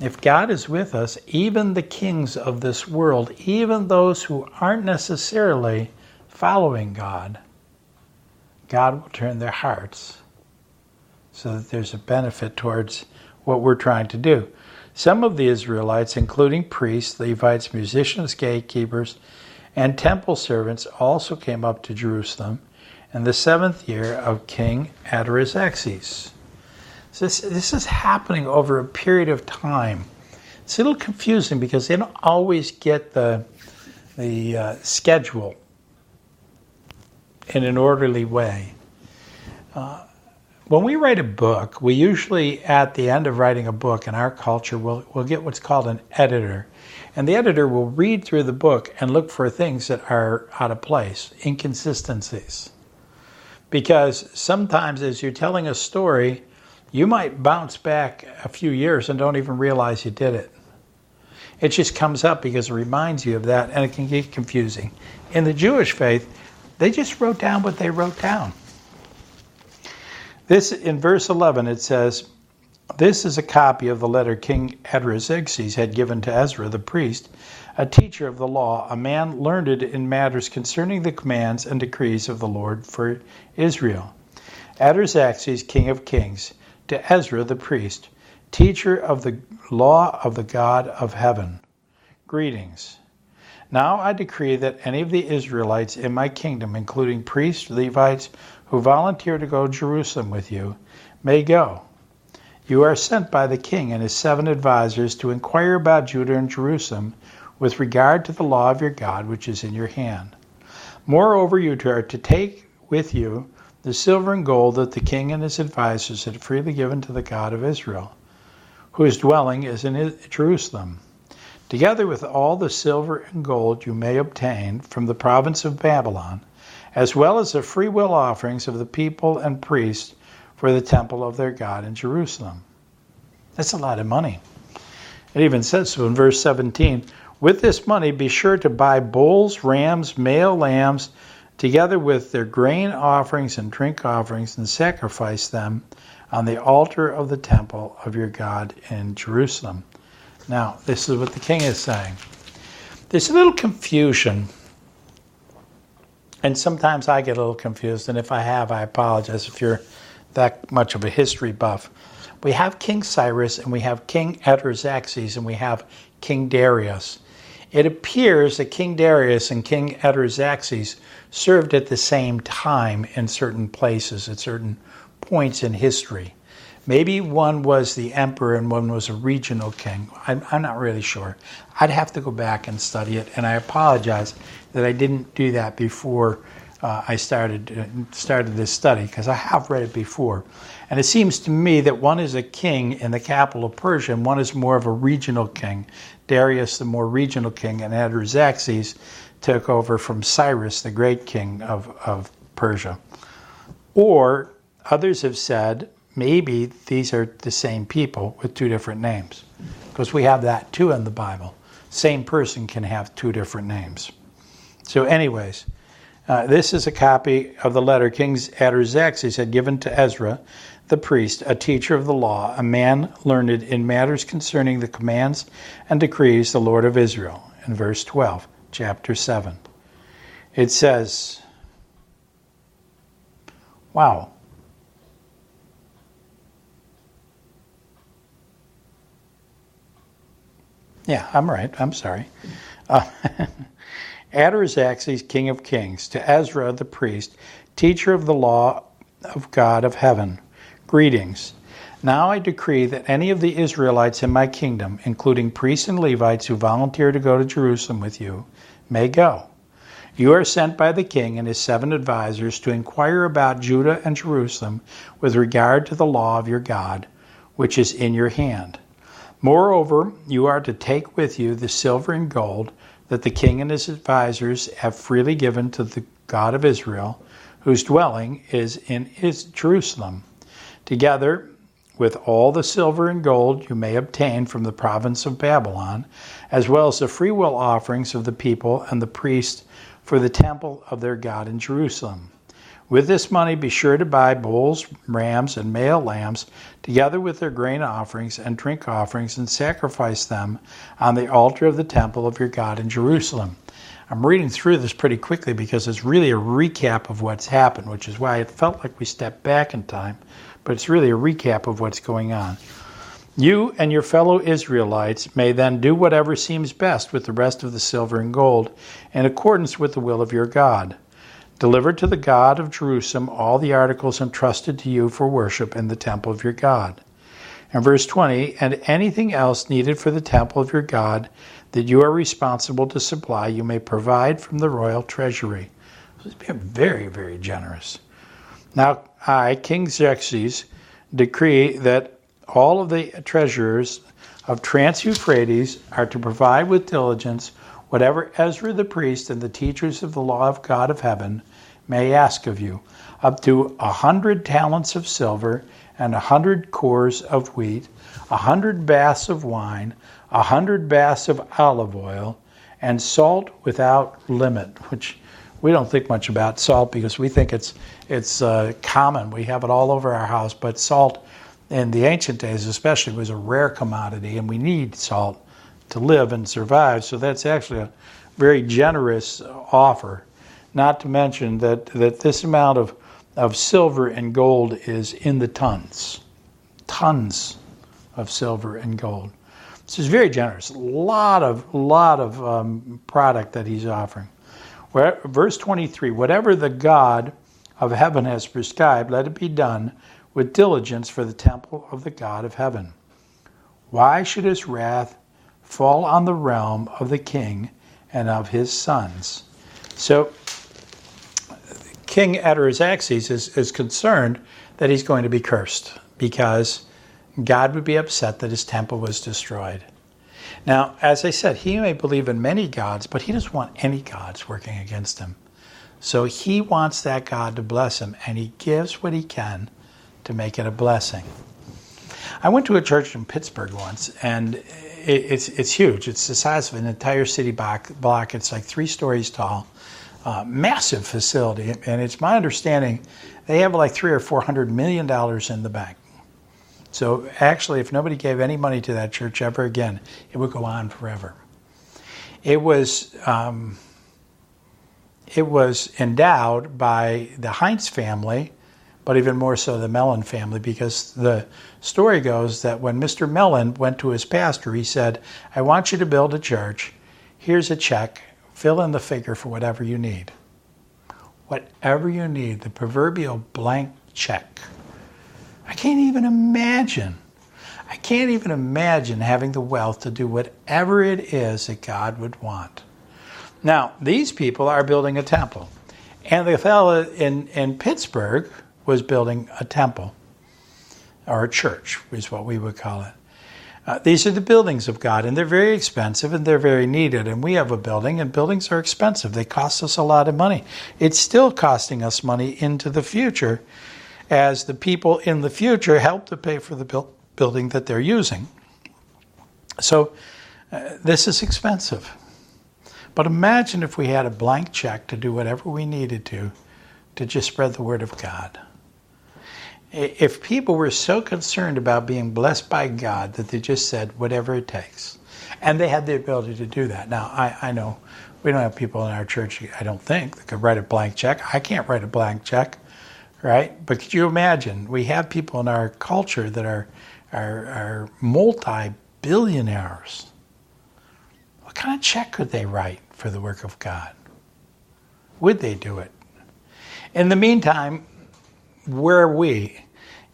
If God is with us, even the kings of this world, even those who aren't necessarily following God, God will turn their hearts so that there's a benefit towards what we're trying to do. Some of the Israelites, including priests, Levites, musicians, gatekeepers, and temple servants, also came up to Jerusalem in the seventh year of King Artaxerxes. So this, this is happening over a period of time. It's a little confusing because they don't always get the, the uh, schedule in an orderly way. Uh, when we write a book, we usually, at the end of writing a book in our culture, we'll, we'll get what's called an editor. And the editor will read through the book and look for things that are out of place, inconsistencies. Because sometimes, as you're telling a story, you might bounce back a few years and don't even realize you did it. It just comes up because it reminds you of that, and it can get confusing. In the Jewish faith, they just wrote down what they wrote down. This in verse 11 it says, "This is a copy of the letter King Artaxerxes had given to Ezra the priest, a teacher of the law, a man learned in matters concerning the commands and decrees of the Lord for Israel. Artaxerxes, king of kings, to Ezra the priest, teacher of the law of the God of heaven. Greetings. Now I decree that any of the Israelites in my kingdom, including priests, Levites, who volunteer to go to Jerusalem with you, may go. You are sent by the king and his seven advisers to inquire about Judah and Jerusalem with regard to the law of your God which is in your hand. Moreover, you are to take with you the silver and gold that the king and his advisers had freely given to the God of Israel, whose dwelling is in Jerusalem together with all the silver and gold you may obtain from the province of Babylon, as well as the freewill offerings of the people and priests for the temple of their God in Jerusalem. That's a lot of money. It even says so in verse 17 With this money, be sure to buy bulls, rams, male lambs, together with their grain offerings and drink offerings, and sacrifice them on the altar of the temple of your God in Jerusalem. Now, this is what the king is saying. There's a little confusion, and sometimes I get a little confused, and if I have, I apologize if you're that much of a history buff. We have King Cyrus, and we have King Artaxerxes, and we have King Darius. It appears that King Darius and King Artaxerxes served at the same time in certain places, at certain points in history. Maybe one was the emperor and one was a regional king. I'm, I'm, not really sure. I'd have to go back and study it, and I apologize that I didn't do that before uh, I started uh, started this study because I have read it before. And it seems to me that one is a king in the capital of Persia, and one is more of a regional king. Darius, the more regional king, and Artaxerxes took over from Cyrus, the great king of, of Persia. Or others have said maybe these are the same people with two different names. Because we have that too in the Bible. Same person can have two different names. So, anyways, uh, this is a copy of the letter King Artaxerxes had given to Ezra, the priest, a teacher of the law, a man learned in matters concerning the commands and decrees the Lord of Israel, in verse 12, chapter 7. It says, Wow, Yeah, I'm right. I'm sorry. Uh, Artaxerxes, king of kings, to Ezra the priest, teacher of the law of God of heaven, greetings. Now I decree that any of the Israelites in my kingdom, including priests and Levites who volunteer to go to Jerusalem with you, may go. You are sent by the king and his seven advisers to inquire about Judah and Jerusalem with regard to the law of your God, which is in your hand. Moreover, you are to take with you the silver and gold that the king and his advisers have freely given to the God of Israel, whose dwelling is in Jerusalem, together with all the silver and gold you may obtain from the province of Babylon, as well as the freewill offerings of the people and the priests for the temple of their God in Jerusalem. With this money, be sure to buy bulls, rams, and male lambs, together with their grain offerings and drink offerings, and sacrifice them on the altar of the temple of your God in Jerusalem. I'm reading through this pretty quickly because it's really a recap of what's happened, which is why it felt like we stepped back in time, but it's really a recap of what's going on. You and your fellow Israelites may then do whatever seems best with the rest of the silver and gold in accordance with the will of your God. Deliver to the God of Jerusalem all the articles entrusted to you for worship in the temple of your God. And verse 20, and anything else needed for the temple of your God that you are responsible to supply, you may provide from the royal treasury. This is very, very generous. Now, I, King Xerxes, decree that all of the treasurers of Trans Euphrates are to provide with diligence whatever Ezra the priest and the teachers of the law of God of heaven may ask of you, up to a hundred talents of silver and a hundred cors of wheat, a hundred baths of wine, a hundred baths of olive oil, and salt without limit, which we don't think much about salt because we think it's it's uh, common. We have it all over our house, but salt in the ancient days, especially, was a rare commodity, and we need salt to live and survive. So that's actually a very generous offer. Not to mention that, that this amount of, of silver and gold is in the tons. Tons of silver and gold. This is very generous. A lot of, lot of um, product that he's offering. Where, verse 23 Whatever the God of heaven has prescribed, let it be done with diligence for the temple of the God of heaven. Why should his wrath fall on the realm of the king and of his sons? So King Artaxerxes is, is concerned that he's going to be cursed because God would be upset that his temple was destroyed. Now, as I said, he may believe in many gods, but he doesn't want any gods working against him. So he wants that God to bless him, and he gives what he can to make it a blessing. I went to a church in Pittsburgh once, and it's it's huge. It's the size of an entire city block. block. It's like three stories tall uh, massive facility, and it's my understanding they have like three or four hundred million dollars in the bank. So actually, if nobody gave any money to that church ever again, it would go on forever. It was um, it was endowed by the Heinz family, but even more so the Mellon family, because the story goes that when Mr. Mellon went to his pastor, he said, "I want you to build a church. Here's a check fill in the figure for whatever you need. Whatever you need, the proverbial blank check. I can't even imagine. I can't even imagine having the wealth to do whatever it is that God would want. Now, these people are building a temple. And the fellow in, in Pittsburgh was building a temple, or a church, is what we would call it. Uh, these are the buildings of God, and they're very expensive and they're very needed. And we have a building, and buildings are expensive. They cost us a lot of money. It's still costing us money into the future as the people in the future help to pay for the bu- building that they're using. So, uh, this is expensive. But imagine if we had a blank check to do whatever we needed to to just spread the word of God if people were so concerned about being blessed by God that they just said whatever it takes, and they had the ability to do that. Now, I, I know we don't have people in our church, I don't think, that could write a blank check. I can't write a blank check, right? But could you imagine? We have people in our culture that are, are, are multi billionaires. What kind of check could they write for the work of God? Would they do it? In the meantime, where are we?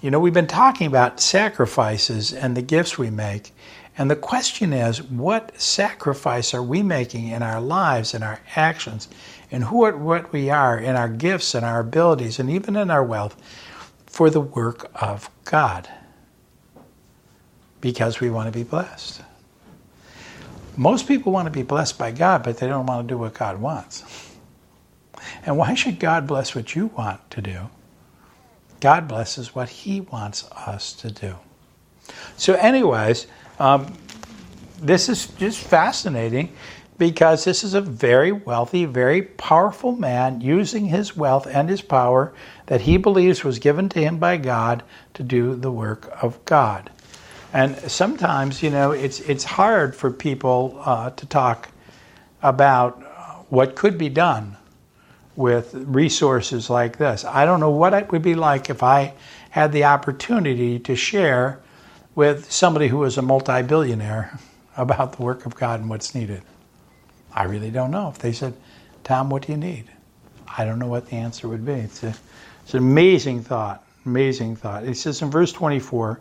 You know, we've been talking about sacrifices and the gifts we make. And the question is, what sacrifice are we making in our lives, in our actions, in who what we are, in our gifts and our abilities, and even in our wealth, for the work of God? Because we want to be blessed. Most people want to be blessed by God, but they don't want to do what God wants. And why should God bless what you want to do? God blesses what He wants us to do. So, anyways, um, this is just fascinating because this is a very wealthy, very powerful man using his wealth and his power that he believes was given to him by God to do the work of God. And sometimes, you know, it's it's hard for people uh, to talk about what could be done with resources like this. I don't know what it would be like if I had the opportunity to share with somebody who was a multi-billionaire about the work of God and what's needed. I really don't know. If they said, Tom, what do you need? I don't know what the answer would be. It's, a, it's an amazing thought. Amazing thought. It says in verse 24,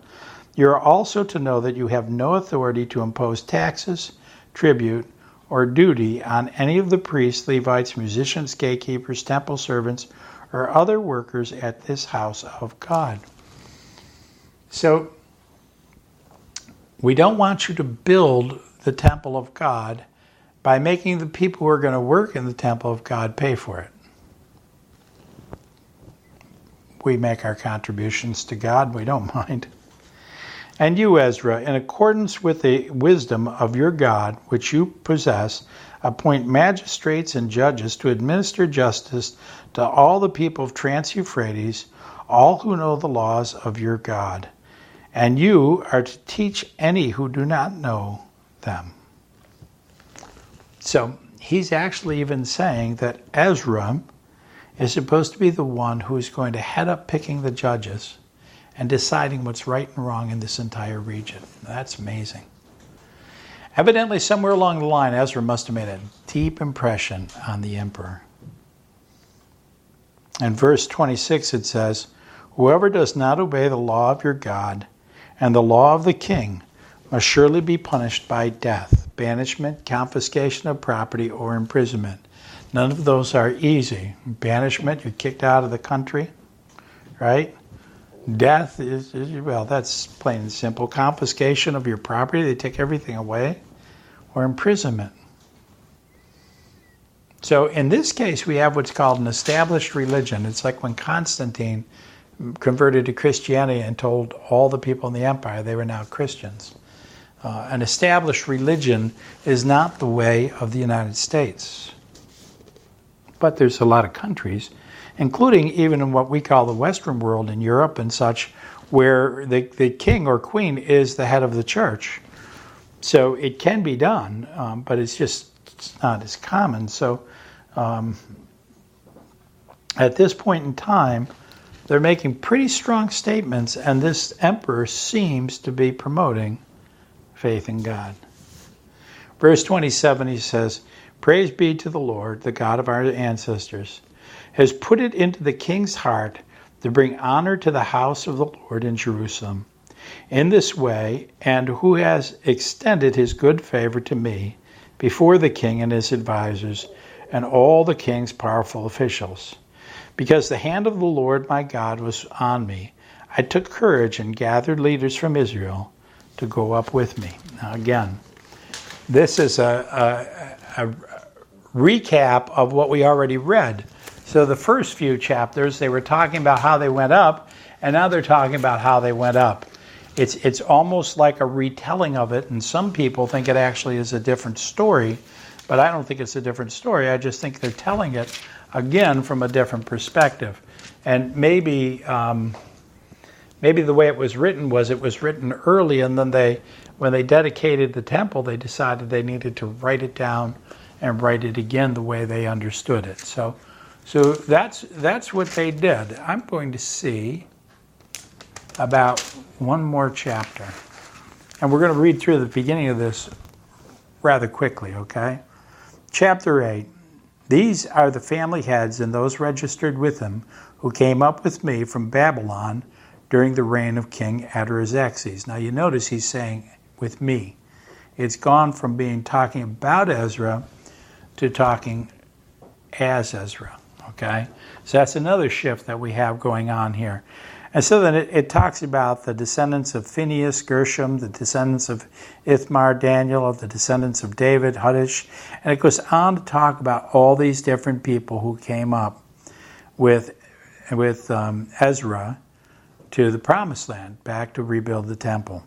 You are also to know that you have no authority to impose taxes, tribute, or duty on any of the priests, Levites, musicians, gatekeepers, temple servants, or other workers at this house of God. So, we don't want you to build the temple of God by making the people who are going to work in the temple of God pay for it. We make our contributions to God, we don't mind. And you, Ezra, in accordance with the wisdom of your God, which you possess, appoint magistrates and judges to administer justice to all the people of Trans Euphrates, all who know the laws of your God. And you are to teach any who do not know them. So he's actually even saying that Ezra is supposed to be the one who is going to head up picking the judges and deciding what's right and wrong in this entire region. That's amazing. Evidently, somewhere along the line, Ezra must have made a deep impression on the emperor. In verse 26, it says, Whoever does not obey the law of your God and the law of the king must surely be punished by death, banishment, confiscation of property, or imprisonment. None of those are easy. Banishment, you're kicked out of the country, right? Death is, is well, that's plain and simple. Confiscation of your property, they take everything away, or imprisonment. So in this case, we have what's called an established religion. It's like when Constantine converted to Christianity and told all the people in the empire they were now Christians. Uh, an established religion is not the way of the United States. But there's a lot of countries, including even in what we call the Western world in Europe and such, where the, the king or queen is the head of the church. So it can be done, um, but it's just it's not as common. So um, at this point in time, they're making pretty strong statements, and this emperor seems to be promoting faith in God. Verse 27, he says, Praise be to the Lord, the God of our ancestors, has put it into the king's heart to bring honor to the house of the Lord in Jerusalem. In this way, and who has extended his good favor to me before the king and his advisers and all the king's powerful officials. Because the hand of the Lord my God was on me, I took courage and gathered leaders from Israel to go up with me. Now, again, this is a, a, a recap of what we already read. So, the first few chapters, they were talking about how they went up, and now they're talking about how they went up. It's, it's almost like a retelling of it, and some people think it actually is a different story, but I don't think it's a different story. I just think they're telling it again from a different perspective. And maybe um, maybe the way it was written was it was written early and then they when they dedicated the temple they decided they needed to write it down and write it again the way they understood it so so that's that's what they did i'm going to see about one more chapter and we're going to read through the beginning of this rather quickly okay chapter 8 these are the family heads and those registered with them who came up with me from babylon during the reign of King Artaxerxes. Now you notice he's saying, with me. It's gone from being talking about Ezra to talking as Ezra. Okay? So that's another shift that we have going on here. And so then it, it, talks about the descendants of Phinehas, Gershom, the descendants of Ithamar, Daniel, of the descendants of David, Hattush, and it goes on to talk about all these different people who came up with, with um, Ezra to the promised land, back to rebuild the temple.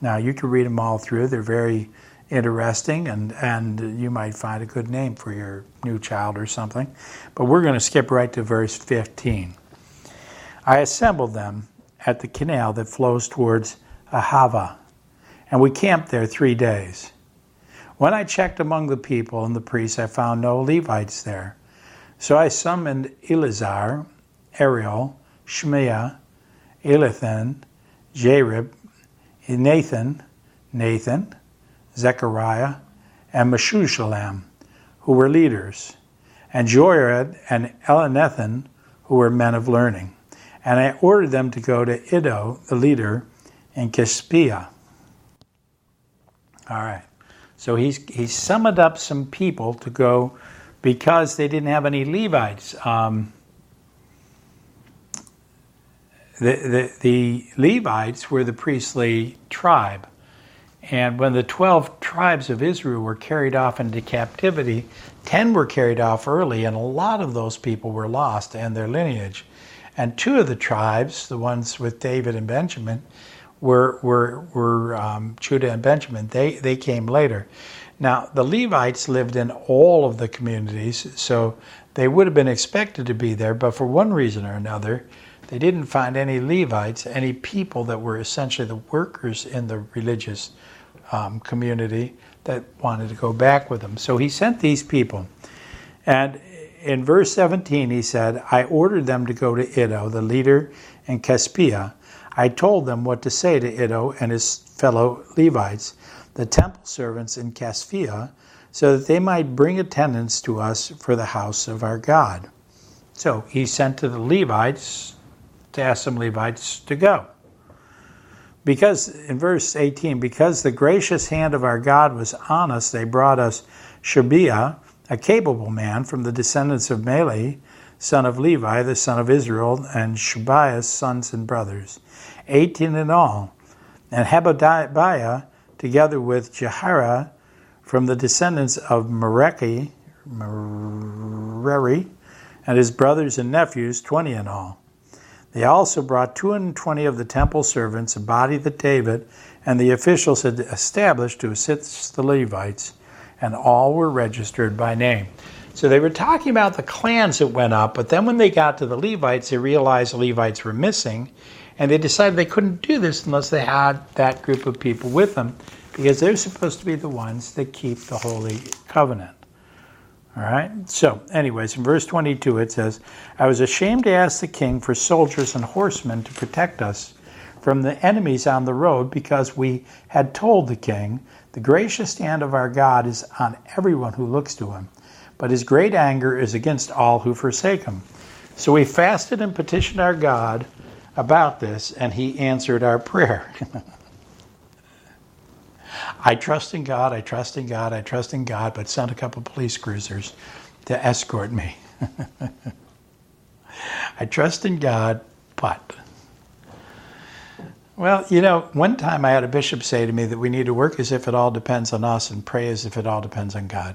Now, you can read them all through. They're very interesting, and, and you might find a good name for your new child or something. But we're going to skip right to verse 15. I assembled them at the canal that flows towards Ahava, and we camped there three days. When I checked among the people and the priests, I found no Levites there. So I summoned Eleazar, Ariel, Shemiah, Elithan, Jarib, Nathan, Nathan, Zechariah, and Meshushalam, who were leaders, and Joiarib and Elnathan, who were men of learning. And I ordered them to go to Iddo, the leader, in Caspia. All right. So he's, he summoned up some people to go because they didn't have any Levites. Um, the, the, the Levites were the priestly tribe. And when the 12 tribes of Israel were carried off into captivity, 10 were carried off early, and a lot of those people were lost and their lineage. And two of the tribes, the ones with David and Benjamin, were, were, were um, Judah and Benjamin. They, they came later. Now, the Levites lived in all of the communities, so they would have been expected to be there, but for one reason or another, they didn't find any Levites, any people that were essentially the workers in the religious um, community that wanted to go back with him. So he sent these people. And in verse 17, he said, I ordered them to go to Iddo, the leader in Caspia. I told them what to say to Iddo and his fellow Levites, the temple servants in Caspia, so that they might bring attendance to us for the house of our God. So he sent to the Levites to ask some Levites to go. Because, in verse 18, because the gracious hand of our God was on us, they brought us Shabiah, a capable man from the descendants of Mahli, son of Levi, the son of Israel, and Shabiah's sons and brothers, 18 in all, and Habadiah, together with Jehara, from the descendants of Mereki, Merari, and his brothers and nephews, 20 in all. They also brought 220 of the temple servants, a body that David and the officials had established to assist the Levites, and all were registered by name. So they were talking about the clans that went up, but then when they got to the Levites, they realized the Levites were missing, and they decided they couldn't do this unless they had that group of people with them, because they're supposed to be the ones that keep the Holy Covenant. All right. So, anyways, in verse 22 it says, I was ashamed to ask the king for soldiers and horsemen to protect us from the enemies on the road because we had told the king, The gracious hand of our God is on everyone who looks to him, but his great anger is against all who forsake him. So we fasted and petitioned our God about this, and he answered our prayer. I trust in God, I trust in God, I trust in God, but sent a couple police cruisers to escort me. I trust in God, but. Well, you know, one time I had a bishop say to me that we need to work as if it all depends on us and pray as if it all depends on God.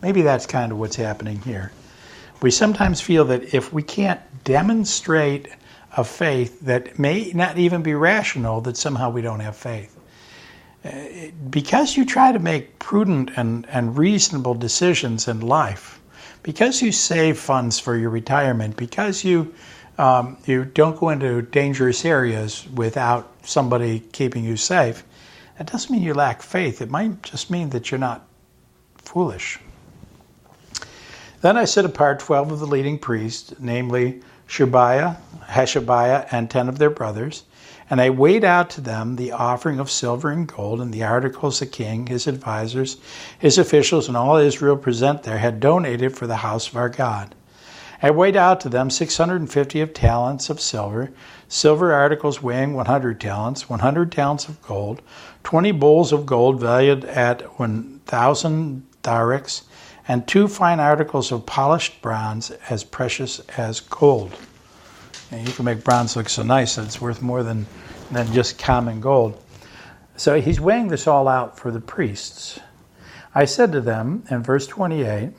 Maybe that's kind of what's happening here. We sometimes feel that if we can't demonstrate a faith that may not even be rational, that somehow we don't have faith because you try to make prudent and, and reasonable decisions in life, because you save funds for your retirement, because you um, you don't go into dangerous areas without somebody keeping you safe, that doesn't mean you lack faith. It might just mean that you're not foolish. Then I set apart twelve of the leading priests, namely Shubiah, Hashabiah, and ten of their brothers and I weighed out to them the offering of silver and gold and the articles the king, his advisers, his officials, and all Israel present there had donated for the house of our God. I weighed out to them 650 of talents of silver, silver articles weighing 100 talents, 100 talents of gold, 20 bowls of gold valued at 1,000 darics, and two fine articles of polished bronze as precious as gold. And you can make bronze look so nice that it's worth more than than just common gold. So he's weighing this all out for the priests. I said to them in verse 28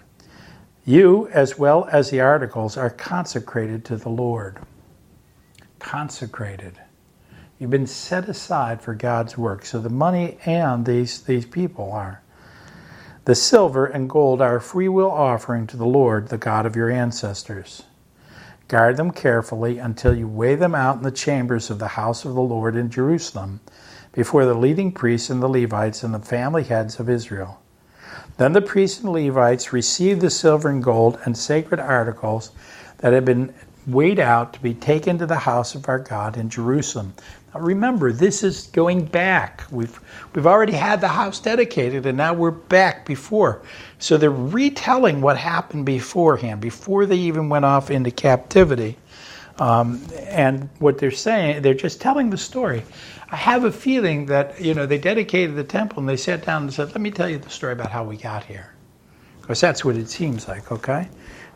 You, as well as the articles, are consecrated to the Lord. Consecrated. You've been set aside for God's work. So the money and these, these people are. The silver and gold are a free will offering to the Lord, the God of your ancestors. Guard them carefully until you weigh them out in the chambers of the house of the Lord in Jerusalem, before the leading priests and the Levites and the family heads of Israel. Then the priests and Levites receive the silver and gold and sacred articles that have been weighed out to be taken to the house of our God in Jerusalem. Remember, this is going back. We've we've already had the house dedicated, and now we're back before. So they're retelling what happened beforehand, before they even went off into captivity. Um, and what they're saying, they're just telling the story. I have a feeling that you know they dedicated the temple and they sat down and said, "Let me tell you the story about how we got here," because that's what it seems like. Okay,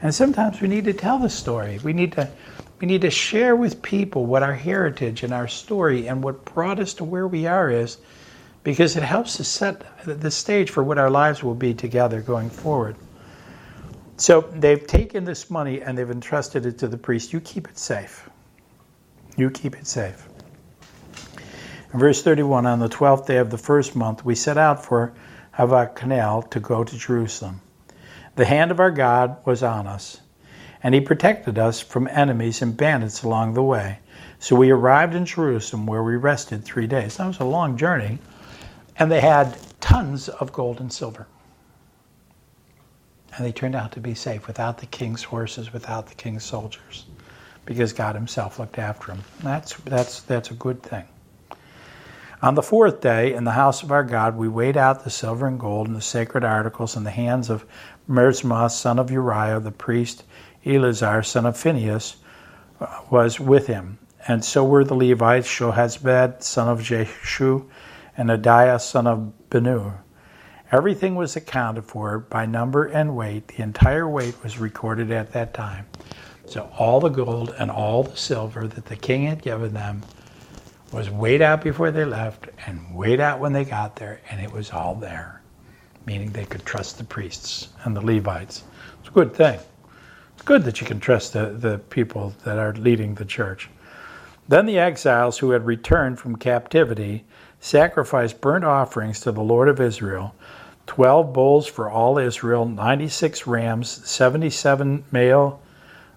and sometimes we need to tell the story. We need to we need to share with people what our heritage and our story and what brought us to where we are is because it helps to set the stage for what our lives will be together going forward. So they've taken this money and they've entrusted it to the priest. You keep it safe. You keep it safe. In verse 31, on the 12th day of the first month, we set out for Ahava Canal to go to Jerusalem. The hand of our God was on us and he protected us from enemies and bandits along the way. So we arrived in Jerusalem where we rested three days. That was a long journey, and they had tons of gold and silver. And they turned out to be safe without the king's horses, without the king's soldiers, because God Himself looked after them. That's, that's, that's a good thing. On the fourth day, in the house of our God, we weighed out the silver and gold and the sacred articles in the hands of Meremoth, son of Uriah, the priest, Eleazar, son of Phinehas, was with him. And so were the Levites, Shohazbad, son of Jeshua, and Adiah, son of Benur. Everything was accounted for by number and weight. The entire weight was recorded at that time. So all the gold and all the silver that the king had given them was weighed out before they left and weighed out when they got there, and it was all there, meaning they could trust the priests and the Levites. It's a good thing good that you can trust the, the people that are leading the church. Then the exiles who had returned from captivity sacrificed burnt offerings to the Lord of Israel 12 bulls for all Israel, 96 rams, 77 male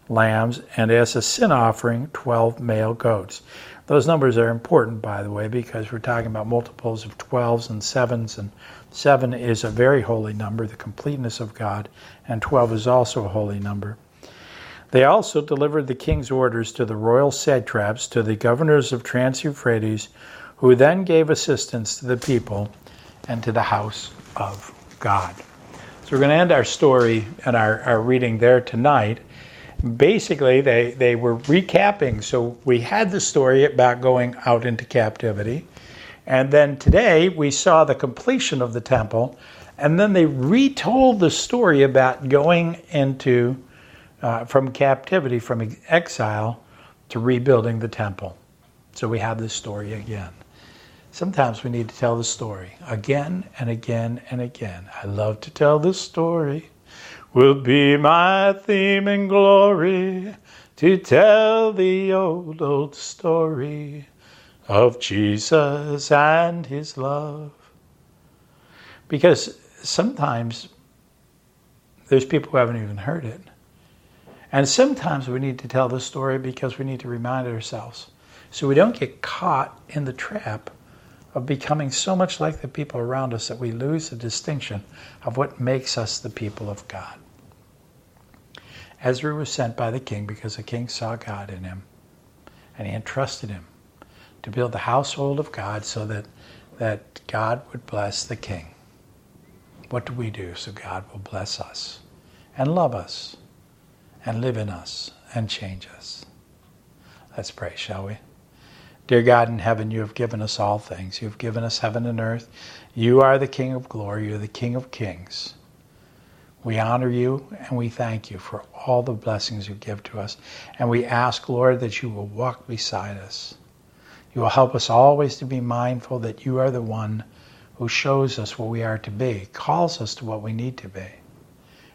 lambs, and as a sin offering, 12 male goats. Those numbers are important, by the way, because we're talking about multiples of 12s and 7s, and 7 is a very holy number, the completeness of God, and 12 is also a holy number. They also delivered the king's orders to the royal satraps, to the governors of Trans Euphrates, who then gave assistance to the people and to the house of God. So we're going to end our story and our, our reading there tonight. Basically, they, they were recapping. So we had the story about going out into captivity. And then today we saw the completion of the temple. And then they retold the story about going into uh, from captivity, from exile, to rebuilding the temple. So we have this story again. Sometimes we need to tell the story again and again and again. I love to tell this story. Will be my theme and glory to tell the old, old story of Jesus and his love. Because sometimes there's people who haven't even heard it. And sometimes we need to tell the story because we need to remind ourselves so we don't get caught in the trap of becoming so much like the people around us that we lose the distinction of what makes us the people of God. Ezra was sent by the king because the king saw God in him and he entrusted him to build the household of God so that, that God would bless the king. What do we do so God will bless us and love us and live in us and change us. Let's pray, shall we? Dear God in heaven, you have given us all things. You have given us heaven and earth. You are the King of glory. You're the King of kings. We honor you and we thank you for all the blessings you give to us. And we ask, Lord, that you will walk beside us. You will help us always to be mindful that you are the one who shows us what we are to be, calls us to what we need to be,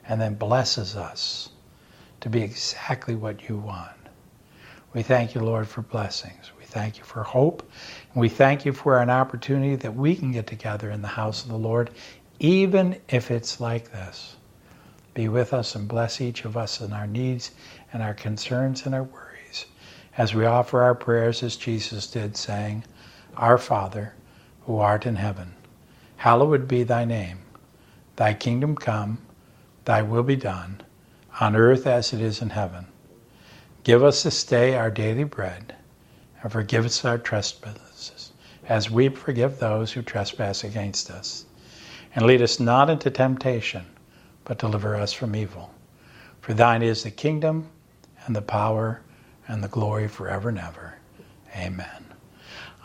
and then blesses us to be exactly what you want. We thank you, Lord, for blessings. We thank you for hope. And we thank you for an opportunity that we can get together in the house of the Lord, even if it's like this. Be with us and bless each of us in our needs and our concerns and our worries as we offer our prayers as Jesus did, saying, Our Father, who art in heaven, hallowed be thy name. Thy kingdom come, thy will be done, on earth as it is in heaven. Give us this day our daily bread, and forgive us our trespasses, as we forgive those who trespass against us. And lead us not into temptation but deliver us from evil. For thine is the kingdom and the power and the glory forever and ever. Amen.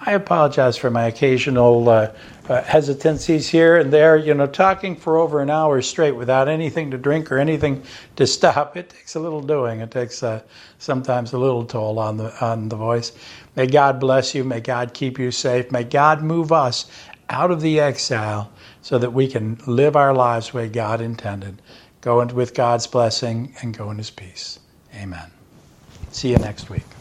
I apologize for my occasional uh, uh, hesitancies here and there. You know, talking for over an hour straight without anything to drink or anything to stop, it takes a little doing. It takes uh, sometimes a little toll on the on the voice. May God bless you. May God keep you safe. May God move us out of the exile so that we can live our lives the way God intended. Go with God's blessing and go in His peace. Amen. See you next week.